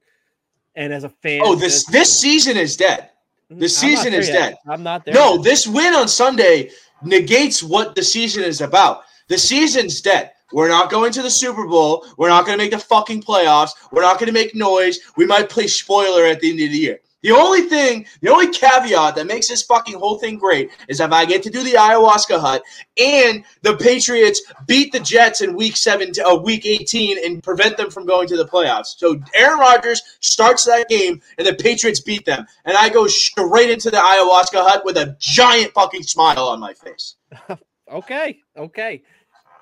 And as a fan, Oh, this this season is dead. Mm-hmm. I'm the season is yet. dead. I'm not there. No, yet. this win on Sunday negates what the season is about. The season's dead. We're not going to the Super Bowl. We're not going to make the fucking playoffs. We're not going to make noise. We might play spoiler at the end of the year. The only thing, the only caveat that makes this fucking whole thing great is if I get to do the ayahuasca hut and the Patriots beat the Jets in week seven, uh, week eighteen, and prevent them from going to the playoffs. So Aaron Rodgers starts that game and the Patriots beat them, and I go straight into the ayahuasca hut with a giant fucking smile on my face. Okay, okay.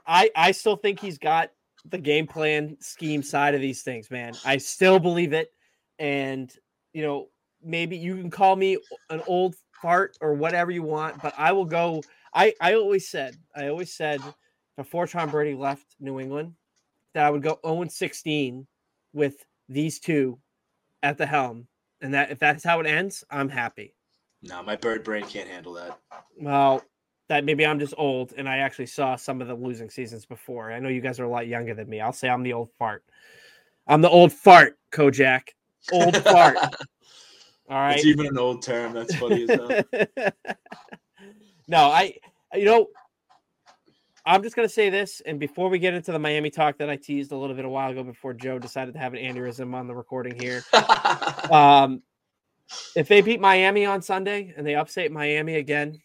I I still think he's got the game plan scheme side of these things, man. I still believe it, and you know maybe you can call me an old fart or whatever you want, but I will go. I I always said I always said before Tom Brady left New England that I would go 0 16 with these two at the helm, and that if that's how it ends, I'm happy. No, my bird brain can't handle that. Well, that maybe I'm just old and I actually saw some of the losing seasons before. I know you guys are a lot younger than me. I'll say I'm the old fart. I'm the old fart, Kojak. Old fart. All right. It's even an old term. That's funny as hell. no, I you know I'm just gonna say this, and before we get into the Miami talk that I teased a little bit a while ago before Joe decided to have an aneurysm on the recording here. Um, if they beat Miami on Sunday and they upset Miami again,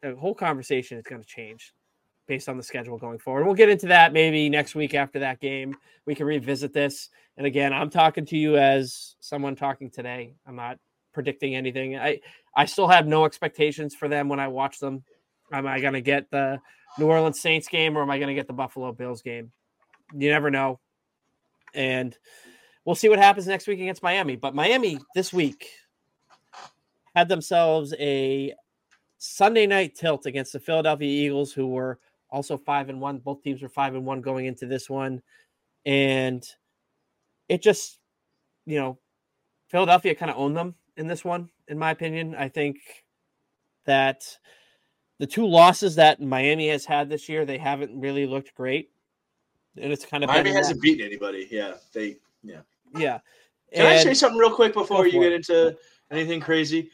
the whole conversation is going to change based on the schedule going forward. We'll get into that maybe next week after that game. We can revisit this. And again, I'm talking to you as someone talking today. I'm not predicting anything. I I still have no expectations for them when I watch them. Am I going to get the New Orleans Saints game or am I going to get the Buffalo Bills game? You never know. And we'll see what happens next week against Miami. But Miami this week had themselves a Sunday night tilt against the Philadelphia Eagles, who were also five and one. Both teams were five and one going into this one. And it just, you know, Philadelphia kind of owned them in this one, in my opinion. I think that the two losses that Miami has had this year, they haven't really looked great. And it's kind of Miami hasn't beaten anybody. Yeah, they. Yeah. yeah. Can I say something real quick before you for get it. into anything crazy?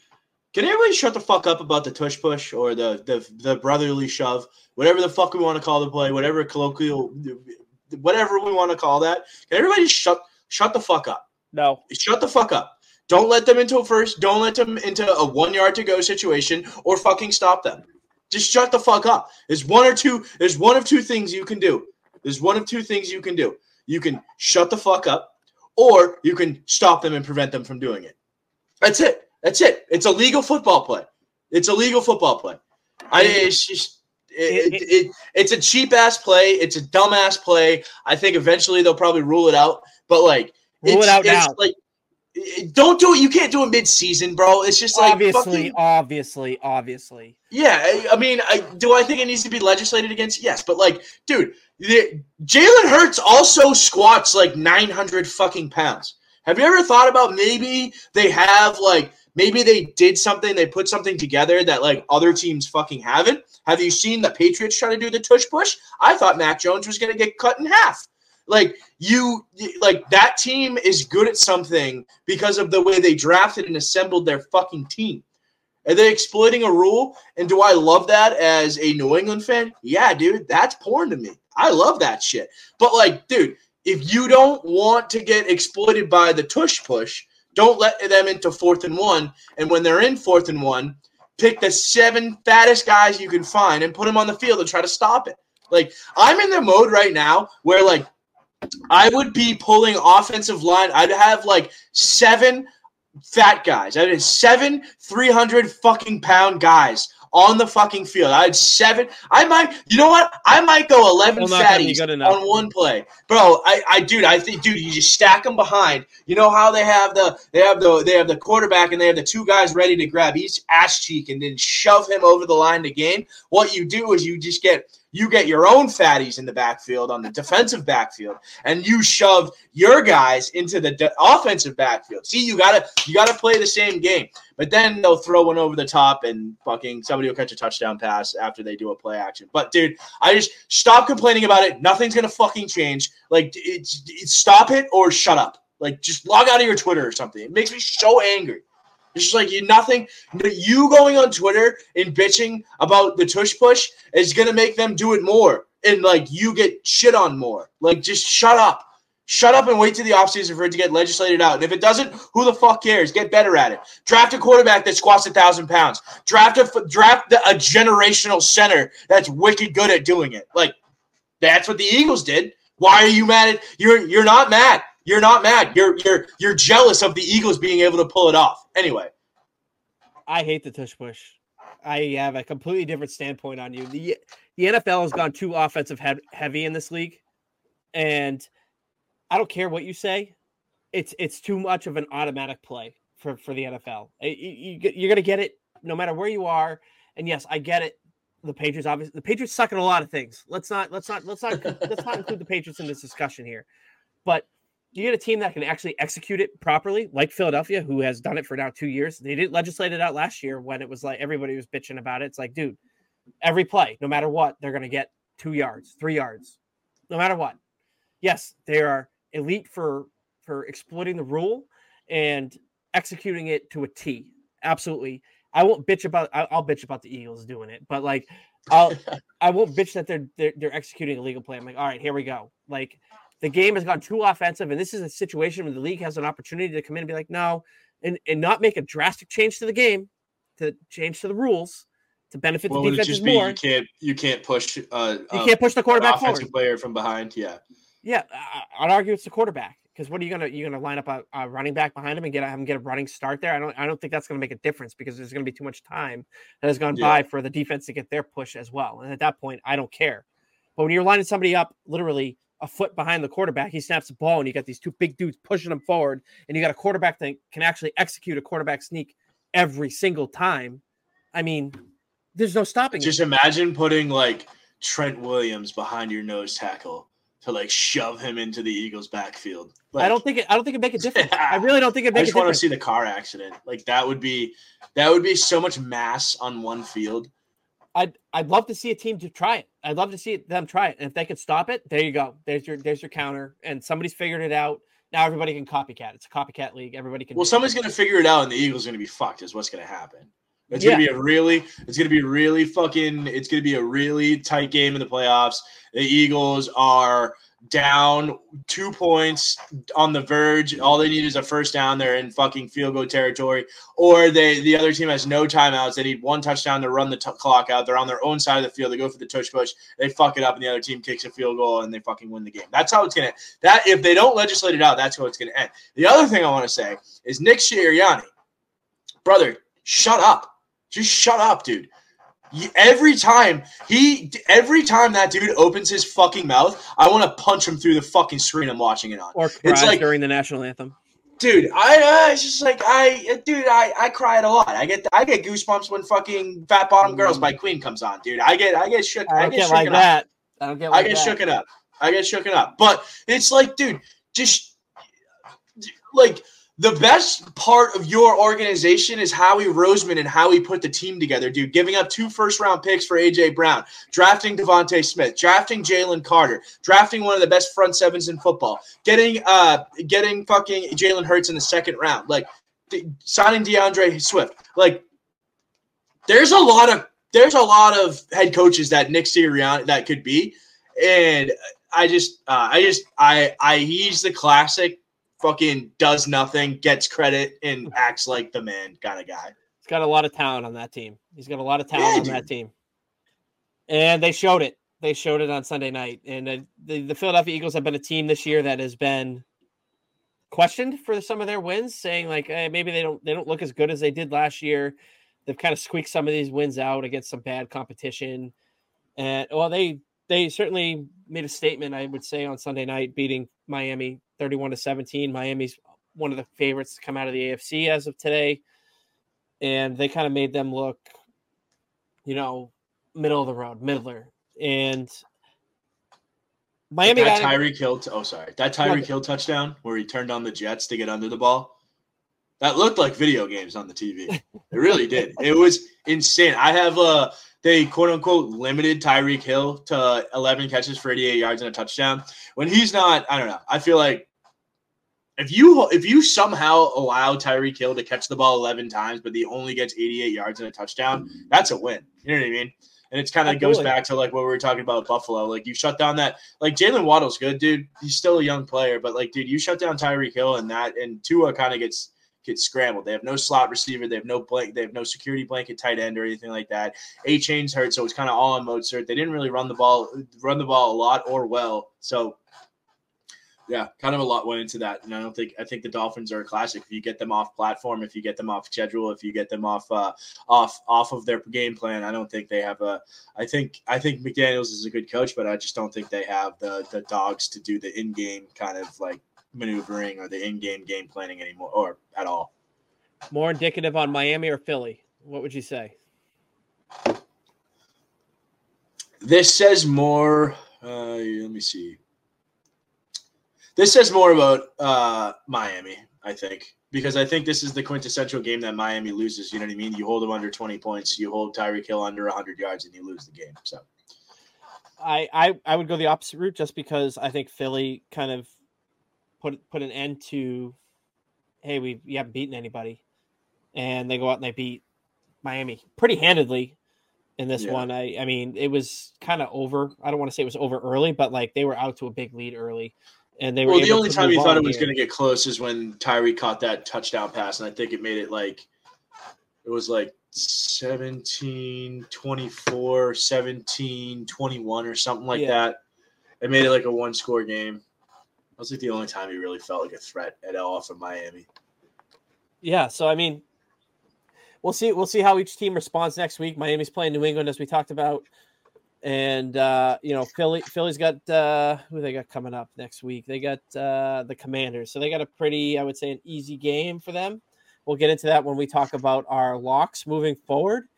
Can everybody shut the fuck up about the tush push or the the, the brotherly shove, whatever the fuck we want to call the play, whatever colloquial, whatever we want to call that? Can everybody shut shut the fuck up? no, Shut the fuck up. Don't let them into a first. Don't let them into a one yard to go situation or fucking stop them. Just shut the fuck up. There's one or two. There's one of two things you can do. There's one of two things you can do. You can shut the fuck up, or you can stop them and prevent them from doing it. That's it. That's it. It's a legal football play. It's a legal football play. I it's just it, it, it, it's a cheap ass play. It's a dumb ass play. I think eventually they'll probably rule it out. But like Rule it out it's now. Like don't do it. You can't do it mid season, bro. It's just like obviously, fucking- obviously, obviously. yeah. I, I mean, I, do I think it needs to be legislated against? Yes, but like, dude, the, Jalen Hurts also squats like nine hundred fucking pounds. Have you ever thought about maybe they have like maybe they did something, they put something together that like other teams fucking haven't? Have you seen the Patriots try to do the tush push? I thought Mac Jones was going to get cut in half. Like you, like that team is good at something because of the way they drafted and assembled their fucking team. Are they exploiting a rule? And do I love that as a New England fan? Yeah, dude, that's porn to me. I love that shit. But like, dude, if you don't want to get exploited by the tush push, don't let them into fourth and one. And when they're in fourth and one, pick the seven fattest guys you can find and put them on the field and try to stop it. Like I'm in the mode right now where like I would be pulling offensive line. I'd have like seven fat guys. I seven 300 fucking pound guys on the fucking field. I had seven. I might, you know what? I might go 11 well, fatties on one play, bro. I, I, dude, I think, dude, you just stack them behind. You know how they have the, they have the, they have the quarterback and they have the two guys ready to grab each ass cheek and then shove him over the line to gain. What you do is you just get you get your own fatties in the backfield on the defensive backfield, and you shove your guys into the de- offensive backfield. See, you gotta you gotta play the same game. But then they'll throw one over the top, and fucking somebody will catch a touchdown pass after they do a play action. But dude, I just stop complaining about it. Nothing's gonna fucking change. Like, it's, it's stop it or shut up. Like, just log out of your Twitter or something. It makes me so angry. It's just like you nothing. You going on Twitter and bitching about the tush push is gonna make them do it more, and like you get shit on more. Like just shut up, shut up, and wait to the offseason for it to get legislated out. And if it doesn't, who the fuck cares? Get better at it. Draft a quarterback that squats a thousand pounds. Draft a draft a generational center that's wicked good at doing it. Like that's what the Eagles did. Why are you mad at you're you're not mad. You're not mad. You're you're you're jealous of the Eagles being able to pull it off. Anyway, I hate the tush push. I have a completely different standpoint on you. The the NFL has gone too offensive heavy in this league, and I don't care what you say. It's it's too much of an automatic play for for the NFL. You, you're gonna get it no matter where you are. And yes, I get it. The Patriots obviously the Patriots suck at a lot of things. Let's not let's not let's not let's not include the Patriots in this discussion here. But you get a team that can actually execute it properly, like Philadelphia, who has done it for now two years. They didn't legislate it out last year when it was like everybody was bitching about it. It's like, dude, every play, no matter what, they're going to get two yards, three yards, no matter what. Yes, they are elite for for exploiting the rule and executing it to a T. Absolutely. I won't bitch about. I'll bitch about the Eagles doing it, but like, I'll I won't bitch that they're, they're they're executing a legal play. I'm like, all right, here we go. Like the game has gone too offensive, and this is a situation where the league has an opportunity to come in and be like, no, and, and not make a drastic change to the game, to change to the rules to benefit well, the defenses more. You can't you can't push uh, you can't push the quarterback offensive forward. player from behind. Yeah, yeah. I'd argue it's the quarterback because what are you gonna you're gonna line up a, a, running back behind him and get him get a running start there? I don't I don't think that's gonna make a difference because there's gonna be too much time that has gone yeah. by for the defense to get their push as well. And at that point, I don't care. But when you're lining somebody up literally a foot behind the quarterback, he snaps the ball, and you got these two big dudes pushing him forward, and you got a quarterback that can actually execute a quarterback sneak every single time. I mean, there's no stopping. Just it. imagine putting like Trent Williams behind your nose tackle to like shove him into the Eagles' backfield. Like, I don't think it. I don't think it make a difference. I really don't think it make. A difference. I just want to see the car accident. Like that would be that would be so much mass on one field. I'd I'd love to see a team to try it. I'd love to see them try it. And if they could stop it, there you go. There's your there's your counter. And somebody's figured it out. Now everybody can copycat. It's a copycat league. Everybody can. Well, somebody's going to figure it out, and the Eagles are going to be fucked. Is what's going to happen. It's yeah. going to be a really. It's going to be really fucking. It's going to be a really tight game in the playoffs. The Eagles are down two points on the verge. All they need is a first down. They're in fucking field goal territory. Or they the other team has no timeouts. They need one touchdown to run the t- clock out. They're on their own side of the field. They go for the tush push. They fuck it up, and the other team kicks a field goal, and they fucking win the game. That's how it's gonna. That if they don't legislate it out, that's how it's gonna end. The other thing I want to say is Nick Sirianni, brother, shut up. Just shut up, dude every time he every time that dude opens his fucking mouth, I want to punch him through the fucking screen I'm watching it on. Or it's like during the national anthem. Dude, I uh, it's just like I, dude, I, I cry it a lot. I get I get goosebumps when fucking "Fat Bottom Girls" by Queen comes on, dude. I get I get shook. I, I get, like that. Up. I don't get. Like I get that. shooken up. I get shooken up. But it's like, dude, just like the best part of your organization is Howie Roseman and how he put the team together, dude. Giving up two first round picks for AJ Brown, drafting DeVonta Smith, drafting Jalen Carter, drafting one of the best front sevens in football, getting uh getting fucking Jalen Hurts in the second round, like signing D'Andre Swift. Like there's a lot of there's a lot of head coaches that Nick Sirianni that could be, and I just, uh, I just, I, I, he's the classic fucking does nothing, gets credit, and acts like the man kind of guy. He's got a lot of talent on that team. He's got a lot of talent yeah, on dude. that team, and they showed it. They showed it on Sunday night, and uh, the the Philadelphia Eagles have been a team this year that has been questioned for some of their wins, saying like hey, maybe they don't they don't look as good as they did last year. They've kind of squeaked some of these wins out against some bad competition, and well, they they certainly made a statement. I would say on Sunday night, beating Miami 31 to 17. Miami's one of the favorites to come out of the AFC as of today. And they kind of made them look, you know, middle of the road, middler. And Miami that Tyreek Hill. T- oh, sorry, that Tyreek Hill touchdown where he turned on the Jets to get under the ball. That looked like video games on the TV. It really did. It was insane. I have a they quote unquote limited Tyreek Hill to 11 catches for 88 yards and a touchdown. When he's not, I don't know. I feel like if you if you somehow allow Tyreek Hill to catch the ball 11 times, but he only gets 88 yards and a touchdown, that's a win. You know what I mean? And it's kind of goes back to like what we were talking about Buffalo. Like you shut down that like Jaylen Waddle's good, dude. He's still a young player, but like, dude, you shut down Tyreek Hill and that and Tua kind of gets gets scrambled. They have no slot receiver. They have no blank. They have no security blanket tight end or anything like that. Achane's hurt, so it's kind of all on Mostert. They didn't really run the ball, run the ball a lot or well. So yeah, kind of a lot went into that, and I don't think I think the Dolphins are a classic. If you get them off platform, if you get them off schedule, if you get them off uh, off off of their game plan, I don't think they have a. I think I think McDaniel's is a good coach, but I just don't think they have the the dogs to do the in game kind of like maneuvering or the in-game game planning anymore or at all. More indicative on Miami or Philly? What would you say? This says more. Uh, let me see. This says more about uh, Miami, I think, because I think this is the quintessential game that Miami loses. You know what I mean? You hold them under 20 points, you hold Tyreek Hill under 100 yards, and you lose the game. So, I, I I would go the opposite route just because I think Philly kind of put put an end to, hey, we, we haven't beaten anybody, and they go out and they beat Miami pretty handedly in this yeah. one. I I mean, it was kind of over. I don't want to say it was over early, but like they were out to a big lead early. And they were well. The only time you thought it was going to get close is when Tyreek caught that touchdown pass, and I think it made it like it was like 17 24 17 21 or something like yeah. that it made it like a one score game that was like the only time he really felt like a threat at all from Miami. Yeah, so I mean, we'll see. We'll see how each team responds next week. Miami's playing New England, as we talked about, and uh, you know, Philly. Philly's got uh, who they got coming up next week. They got uh, the Commanders, so they got a pretty, I would say, an easy game for them. We'll get into that when we talk about our locks moving forward.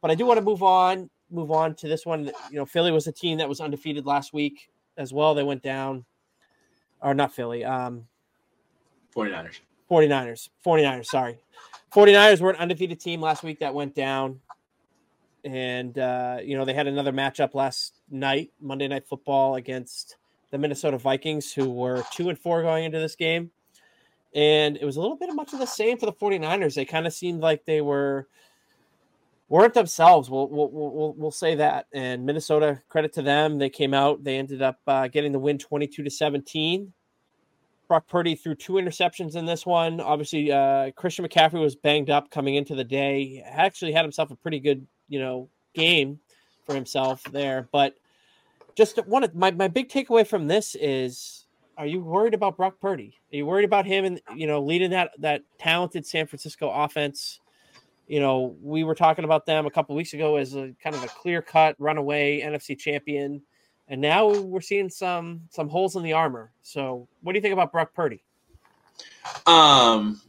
But I do want to move on. Move on to this one. You know, Philly was a team that was undefeated last week as well. They went down or not Philly, um, 49ers. 49ers. 49ers, sorry. 49ers were an undefeated team last week that went down. And, uh, you know, they had another matchup last night, Monday Night Football, against the Minnesota Vikings, who were two and four going into this game. And it was a little bit of much of the same for the 49ers. They kind of seemed like they were weren't themselves. We'll, we'll, we'll, we'll say that. And Minnesota, credit to them. They came out, they ended up uh, getting the win 22 to 17. Brock Purdy threw two interceptions in this one. Obviously, uh, Christian McCaffrey was banged up coming into the day. Actually had himself a pretty good, you know, game for himself there. But just one of my, my big takeaway from this is are you worried about Brock Purdy? Are you worried about him and you know leading that that talented San Francisco offense? you know, we were talking about them a couple weeks ago as a kind of a clear cut runaway NFC champion. And now we're seeing some some holes in the armor. So what do you think about Brock Purdy? Um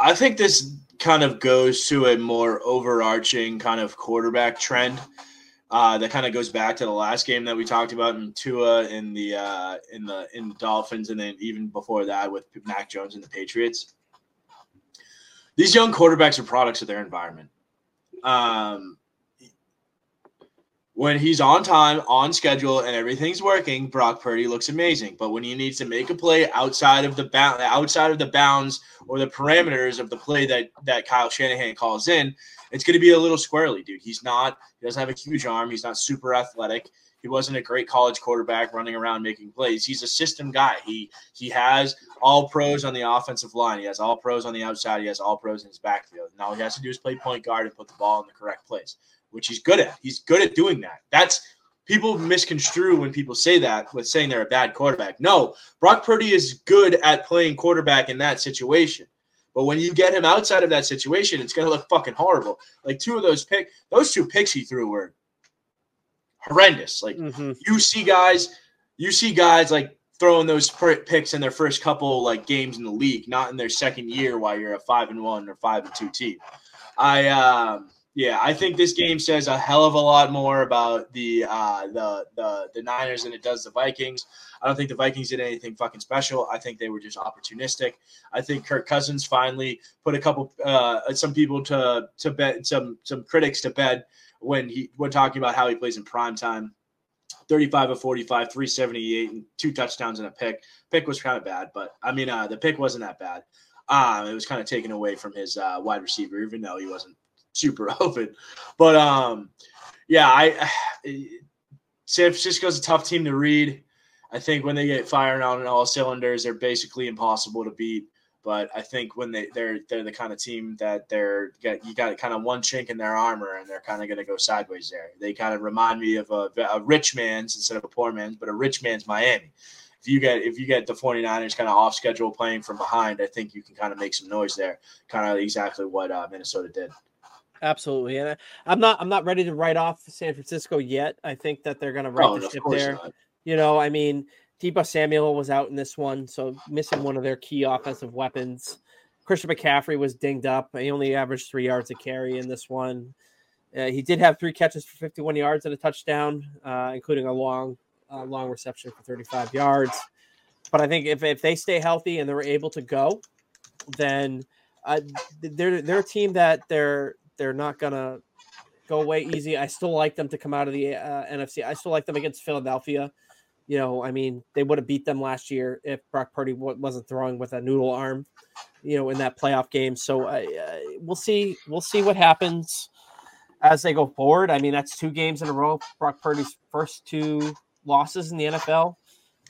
I think this kind of goes to a more overarching kind of quarterback trend. Uh, that kind of goes back to the last game that we talked about in Tua in the uh, in the in the Dolphins, and then even before that with Mac Jones and the Patriots these young quarterbacks are products of their environment. Um, when he's on time, on schedule, and everything's working, Brock Purdy looks amazing. But when he needs to make a play outside of the bound, outside of the bounds or the parameters of the play that that Kyle Shanahan calls in, it's going to be a little squirrely, dude. He's not. He doesn't have a huge arm. He's not super athletic. He wasn't a great college quarterback running around making plays. He's a system guy. He he has all pros on the offensive line. He has all pros on the outside. He has all pros in his backfield. Now all he has to do is play point guard and put the ball in the correct place, which he's good at. He's good at doing that. That's people misconstrue when people say that with saying they're a bad quarterback. No, Brock Purdy is good at playing quarterback in that situation. But when you get him outside of that situation, it's going to look fucking horrible. Like two of those pick, those two picks he threw were horrendous. Like mm-hmm. you see guys, you see guys like throwing those picks in their first couple like games in the league, not in their second year while you're a five and one or five and two team. I um yeah, I think this game says a hell of a lot more about the uh, the the the Niners than it does the Vikings. I don't think the Vikings did anything fucking special. I think they were just opportunistic. I think Kirk Cousins finally put a couple uh, some people to to bed some some critics to bed when he when talking about how he plays in prime time. 35 of 45, 378, and two touchdowns and a pick. Pick was kind of bad, but I mean, uh, the pick wasn't that bad. Um, it was kind of taken away from his uh, wide receiver, even though he wasn't super open. But um, yeah, I San Francisco's a tough team to read. I think when they get firing on all cylinders, they're basically impossible to beat. But I think when they they're they're the kind of team that they're you got kind of one chink in their armor and they're kind of going to go sideways there. They kind of remind me of a, a rich man's instead of a poor man's, but a rich man's Miami. If you get if you get the 49ers kind of off schedule playing from behind, I think you can kind of make some noise there. Kind of exactly what uh, Minnesota did. Absolutely, and I'm not I'm not ready to write off San Francisco yet. I think that they're going to right oh, the ship there. Not. You know, I mean, Deebo Samuel was out in this one, so missing one of their key offensive weapons. Christian McCaffrey was dinged up. He only averaged three yards a carry in this one. Uh, he did have three catches for 51 yards and a touchdown, uh, including a long, uh, long reception for 35 yards. But I think if, if they stay healthy and they're able to go, then uh, they're they're a team that they're they're not gonna go away easy. I still like them to come out of the uh, NFC. I still like them against Philadelphia. You know, I mean, they would have beat them last year if Brock Purdy wasn't throwing with a noodle arm. You know, in that playoff game. So uh, we'll see. We'll see what happens as they go forward. I mean, that's two games in a row. Brock Purdy's first two losses in the NFL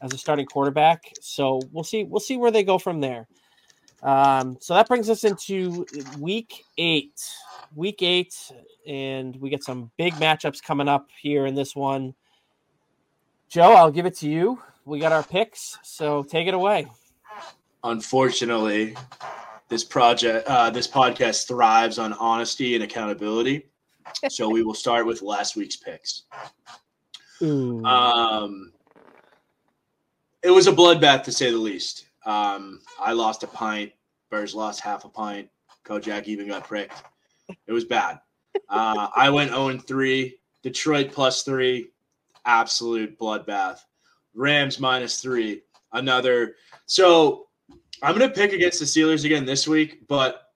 as a starting quarterback. So we'll see. We'll see where they go from there. Um, so that brings us into week eight. Week eight, and we get some big matchups coming up here in this one. Joe, I'll give it to you. We got our picks, so take it away. Unfortunately, this project, uh, this podcast thrives on honesty and accountability. so we will start with last week's picks. Ooh. Um, it was a bloodbath to say the least. Um, I lost a pint. Burrs lost half a pint. Kojak even got pricked. It was bad. Uh, I went 0 3. Detroit plus three. Absolute bloodbath. Rams minus three. Another. So I'm going to pick against the Steelers again this week, but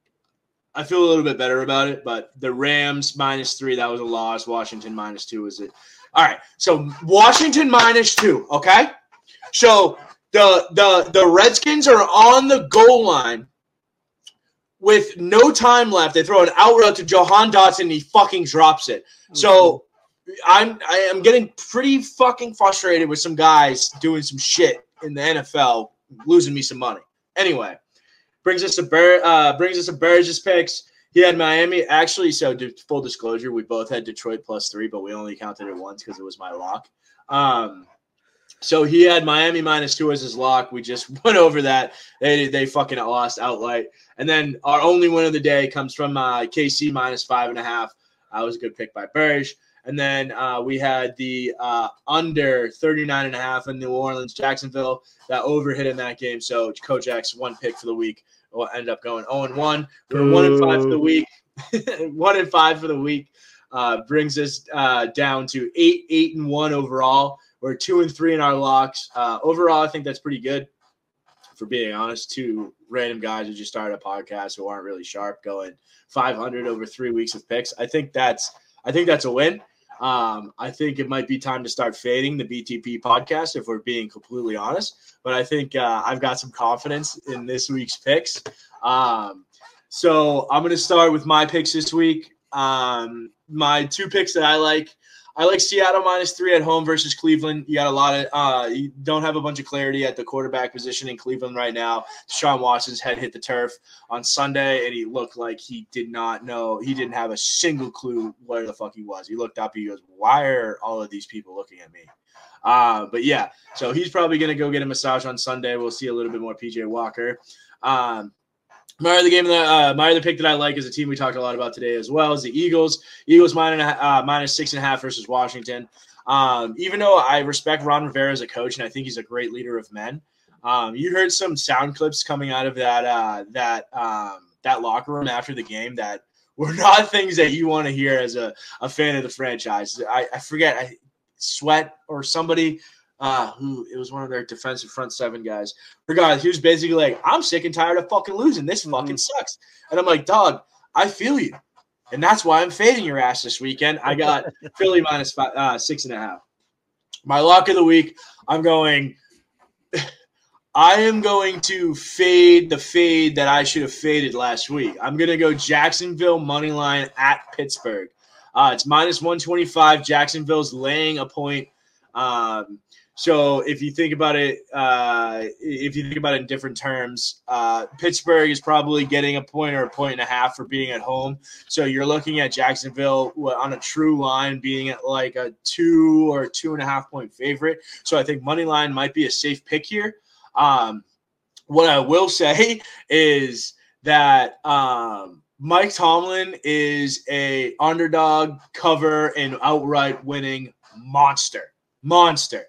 I feel a little bit better about it. But the Rams minus three, that was a loss. Washington minus two was it. All right. So Washington minus two. Okay. So the the the Redskins are on the goal line with no time left. They throw an out route to Jahan Dotson and he fucking drops it. So I'm I am getting pretty fucking frustrated with some guys doing some shit in the NFL, losing me some money. Anyway, brings us a Bear uh brings us a Burge's picks. He had Miami actually. So full disclosure, we both had Detroit plus three, but we only counted it once because it was my lock. Um, so he had Miami minus two as his lock. We just went over that. They they fucking lost outright. And then our only win of the day comes from uh, KC minus five and a half. That was a good pick by Burge. And then uh, we had the uh, under 39 and a half in New Orleans, Jacksonville. That overhit in that game. So Kojak's one pick for the week will end up going 0 and 1. We're 1 and 5 for the week. 1 and 5 for the week. Uh, brings us uh, down to 8 8 and 1 overall. We're two and three in our locks. Uh, overall, I think that's pretty good. For being honest, two random guys who just started a podcast who aren't really sharp, going 500 over three weeks of picks. I think that's I think that's a win. Um, I think it might be time to start fading the BTP podcast if we're being completely honest. But I think uh, I've got some confidence in this week's picks. Um, so I'm going to start with my picks this week. Um, my two picks that I like I like Seattle minus three at home versus Cleveland. You got a lot of uh, you don't have a bunch of clarity at the quarterback position in Cleveland right now. Sean Watson's head hit the turf on Sunday, and he looked like he did not know. He didn't have a single clue where the fuck he was. He looked up. He goes, "Why are all of these people looking at me?" Uh, but yeah, so he's probably gonna go get a massage on Sunday. We'll see a little bit more PJ Walker. Um, my other game that uh, my other pick that I like is a team we talked a lot about today as well is the Eagles. Eagles minus, uh, minus six and a half versus Washington. Um, even though I respect Ron Rivera as a coach and I think he's a great leader of men, um, you heard some sound clips coming out of that uh, that um, that locker room after the game that were not things that you want to hear as a, a fan of the franchise. I, I forget I, Sweat or somebody uh, who it was one of their defensive front seven guys. Regardless, he was basically like, I'm sick and tired of fucking losing. This mm-hmm. fucking sucks. And I'm like, dog, I feel you. And that's why I'm fading your ass this weekend. I got Philly minus five, uh, six and a half. My lock of the week, I'm going. I am going to fade the fade that I should have faded last week. I'm going to go Jacksonville money line at Pittsburgh. Uh, it's minus 125. Jacksonville's laying a point. Um, so if you think about it, uh, if you think about it in different terms, uh, Pittsburgh is probably getting a point or a point and a half for being at home. So you're looking at Jacksonville on a true line being at like a two or two and a half point favorite. So I think money line might be a safe pick here. Um, what I will say is that um, Mike Tomlin is a underdog cover and outright winning monster, monster.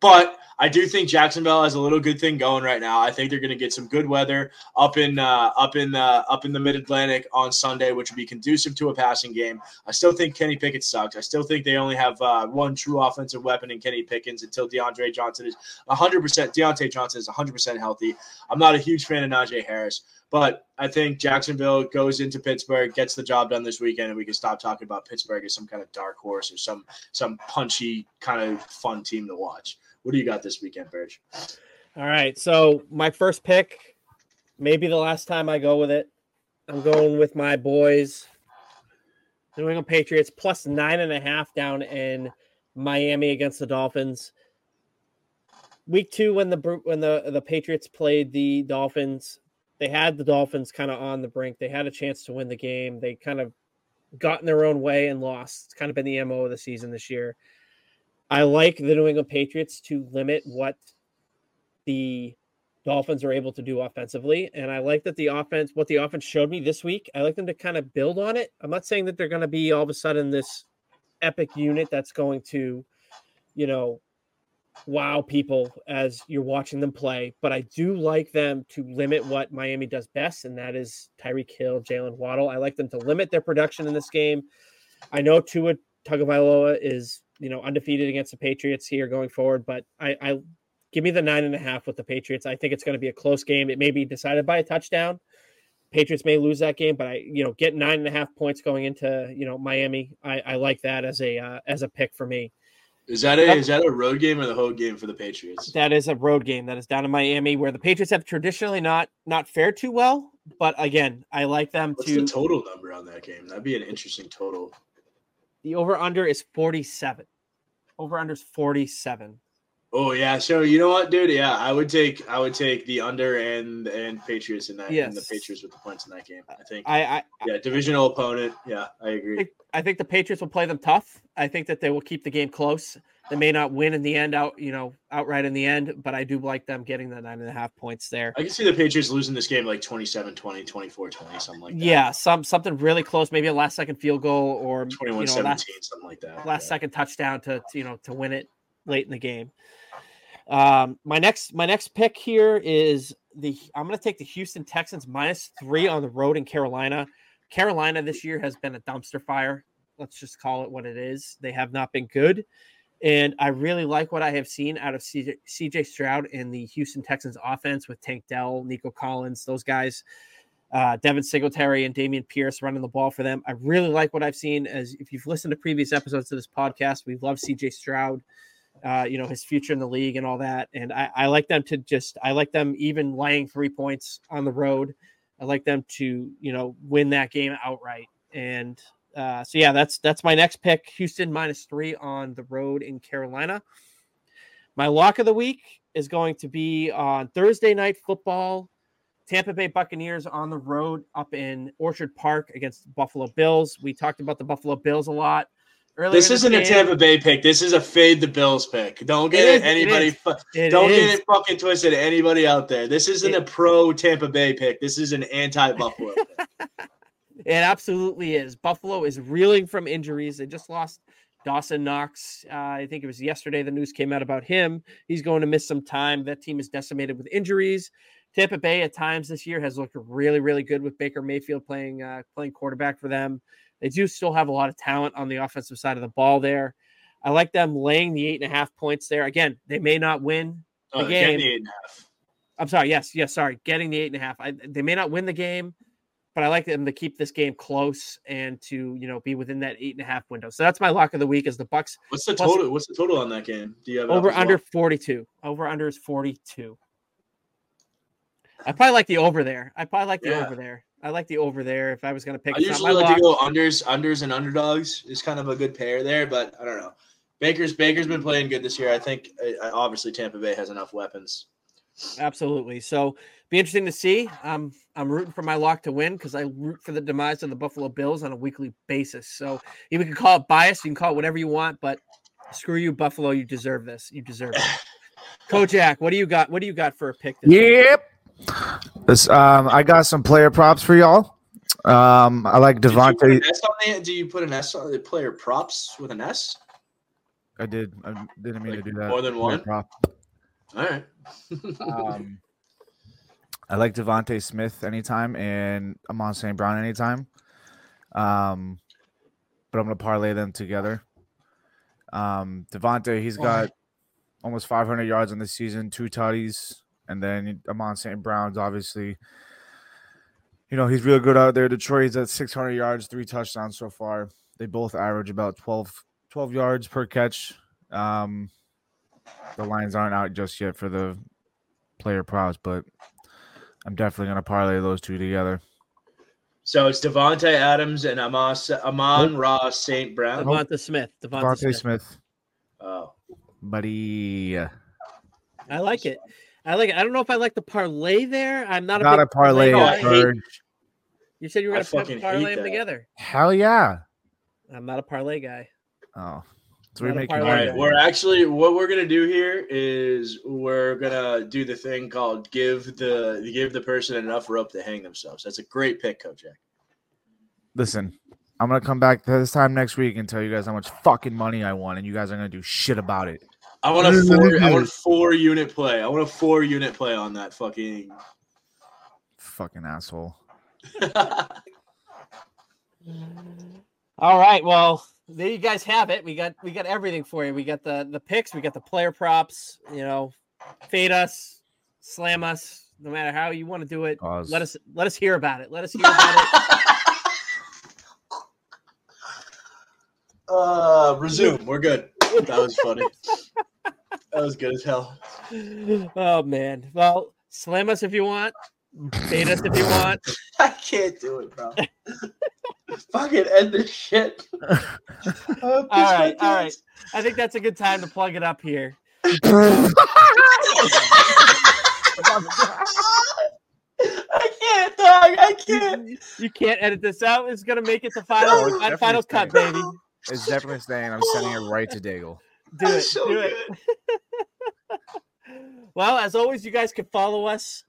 But I do think Jacksonville has a little good thing going right now. I think they're going to get some good weather up in uh, up in uh, up in the Mid Atlantic on Sunday, which would be conducive to a passing game. I still think Kenny Pickett sucks. I still think they only have uh, one true offensive weapon in Kenny Pickens until DeAndre Johnson is 100. percent Diontae Johnson is 100 percent healthy. I'm not a huge fan of Najee Harris, but I think Jacksonville goes into Pittsburgh, gets the job done this weekend, and we can stop talking about Pittsburgh as some kind of dark horse or some some punchy kind of fun team to watch. What do you got this weekend, Birch? All right. So my first pick, maybe the last time I go with it. I'm going with my boys, New England Patriots, plus nine and a half down in Miami against the Dolphins. Week two, when the when the the Patriots played the Dolphins, they had the Dolphins kind of on the brink. They had a chance to win the game. They kind of got in their own way and lost. It's kind of been the mo of the season this year. I like the New England Patriots to limit what the Dolphins are able to do offensively. And I like that the offense, what the offense showed me this week, I like them to kind of build on it. I'm not saying that they're going to be all of a sudden this epic unit that's going to, you know, wow people as you're watching them play. But I do like them to limit what Miami does best, and that is Tyreek Hill, Jaylen Waddle. I like them to limit their production in this game. I know Tua Tagovailoa is you know undefeated against the Patriots here going forward. But I, I give me the nine and a half with the Patriots. I think it's going to be a close game. It may be decided by a touchdown. Patriots may lose that game, but I you know get nine and a half points going into you know Miami. I, I like that as a uh, as a pick for me. Is that a is that a road game or the home game for the Patriots? That is a road game. That is down in Miami, where the Patriots have traditionally not not fared too well. But again, I like them What's to the total number on that game. That'd be an interesting total. The over under is 47. Over under is 47. Oh yeah, so you know what, dude? Yeah, I would take I would take the under and and Patriots in that. Yes. and the Patriots with the points in that game. I think. I, I yeah, divisional opponent. Yeah, I agree. I think, I think the Patriots will play them tough. I think that they will keep the game close. They may not win in the end, out you know, outright in the end, but I do like them getting the nine and a half points there. I can see the Patriots losing this game like 27 20, 24 20, something like that. Yeah, some something really close, maybe a last second field goal or 21 you know, 17, last, something like that. Last yeah. second touchdown to, to, you know, to win it late in the game. Um, my next my next pick here is the I'm going to take the Houston Texans minus three on the road in Carolina. Carolina this year has been a dumpster fire. Let's just call it what it is. They have not been good. And I really like what I have seen out of CJ, Stroud in the Houston Texans offense with Tank Dell, Nico Collins, those guys, uh, Devin Singletary, and Dameon Pierce running the ball for them. I really like what I've seen. As if you've listened to previous episodes of this podcast, we love CJ Stroud, uh, you know, his future in the league and all that. And I, I like them to just, I like them even laying three points on the road. I like them to, you know, win that game outright. And Uh, so yeah, that's that's my next pick. Houston minus three on the road in Carolina. My lock of the week is going to be on Thursday night football. Tampa Bay Buccaneers on the road up in Orchard Park against Buffalo Bills. We talked about the Buffalo Bills a lot. Earlier this isn't a Tampa Bay pick. This is a fade the Bills pick. Don't get it, it anybody. It it don't is. get it fucking twisted. Anybody out there? This isn't a pro Tampa Bay pick. This is an anti Buffalo. it absolutely is. Buffalo is reeling from injuries. They just lost Dawson Knox. Uh, I think it was yesterday the news came out about him. He's going to miss some time. That team is decimated with injuries. Tampa Bay at times this year has looked really, really good with Baker Mayfield playing uh, playing quarterback for them. They do still have a lot of talent on the offensive side of the ball there. I like them laying the eight and a half points there. Again, they may not win the oh, game. The I'm sorry. Yes, yes. Sorry, getting the eight and a half. I, they may not win the game, but I like them to keep this game close and to you know be within that eight and a half window. So that's my lock of the week is the Bucks. What's the plus, total? What's the total on that game? Do you have over under forty two? Over under is forty two. I probably like the over there. I probably like the yeah. over there. I like the over there. If I was going to pick, I usually like to go unders, unders and underdogs is kind of a good pair there. But I don't know. Baker's Baker's been playing good this year. I think obviously Tampa Bay has enough weapons. Absolutely. So be interesting to see. Um, I'm rooting for my lock to win because I root for the demise of the Buffalo Bills on a weekly basis. So you can call it bias, you can call it whatever you want, but screw you, Buffalo. You deserve this. You deserve it. Kojak, what do you got? What do you got for a pick? yep. Week? This um, I got some player props for y'all. Um, I like Devontae. Do you put an S on the player props with an S? I did. I didn't mean like to do that. More than one. Prop. All right. Um, I like Devonte Smith anytime and Amon St. Brown anytime. Um, but I'm gonna parlay them together. Um, Devontae, he's got almost 500 yards in the season, two tutties, and then Amon St. Brown's obviously, you know, he's real good out there. Detroit's at 600 yards, three touchdowns so far. They both average about 12, 12 yards per catch. Um, the lines aren't out just yet for the player props, but I'm definitely going to parlay those two together. So it's Davante Adams and Amos, Amon-Ra St. Brown. Devonta Smith. Devonta Smith. Smith. Oh, buddy. I like it. I like. It. I don't know if I like the parlay there. I'm not, not a, a parlay. parlay you said you were going to parlay them together. Hell yeah! I'm not a parlay guy. Oh, so we're making. All right, we're actually what we're gonna do here is we're gonna do the thing called give the give the person enough rope to hang themselves. That's a great pick, Kojak. Listen, I'm gonna come back this time next week and tell you guys how much fucking money I won, and you guys are gonna do shit about it. I want a four. I want a four unit play. I want a four unit play on that fucking. Fucking asshole. All right. Well, there you guys have it. We got we got everything for you. We got the the picks. We got the player props. You know, fade us, slam us, no matter how you want to do it. Pause. Let us let us hear about it. Let us hear about it. Uh, resume. We're good. That was funny. That was good as hell. Oh man. Well, slam us if you want. Fade us if you want. I can't do it, bro. Fucking end this shit. Oh, all right, all right. I think that's a good time to plug it up here. I can't, dog. I can't. You can't edit this out. It's gonna make it the final, no, final cut, baby. It's definitely staying. I'm sending it right to Daigle. Do it. So do good. it. well, as always, you guys can follow us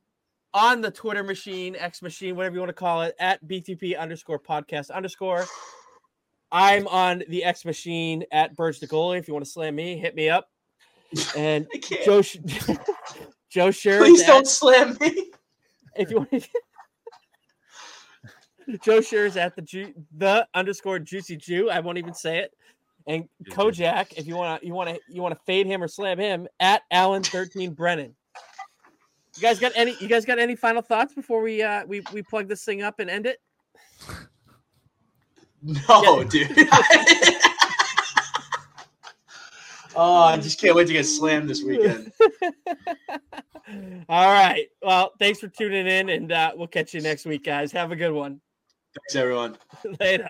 on the Twitter machine, X machine, whatever you want to call it, at BTP underscore podcast underscore. I'm on the X machine at Burge the goalie. If you want to slam me, hit me up. And Joe Joe Sure. Please don't at, slam me. If you want to. Joe Sure is at the Ju- the underscore juicy Jew. I won't even say it. And Kojak, if you want to, you want to, you want to fade him or slam him at Allen thirteen Brennan. You guys got any? You guys got any final thoughts before we uh we we plug this thing up and end it? No, yeah. dude. oh, I just can't wait to get slammed this weekend. All right. Well, thanks for tuning in, and uh, we'll catch you next week, guys. Have a good one. Thanks, everyone. Later.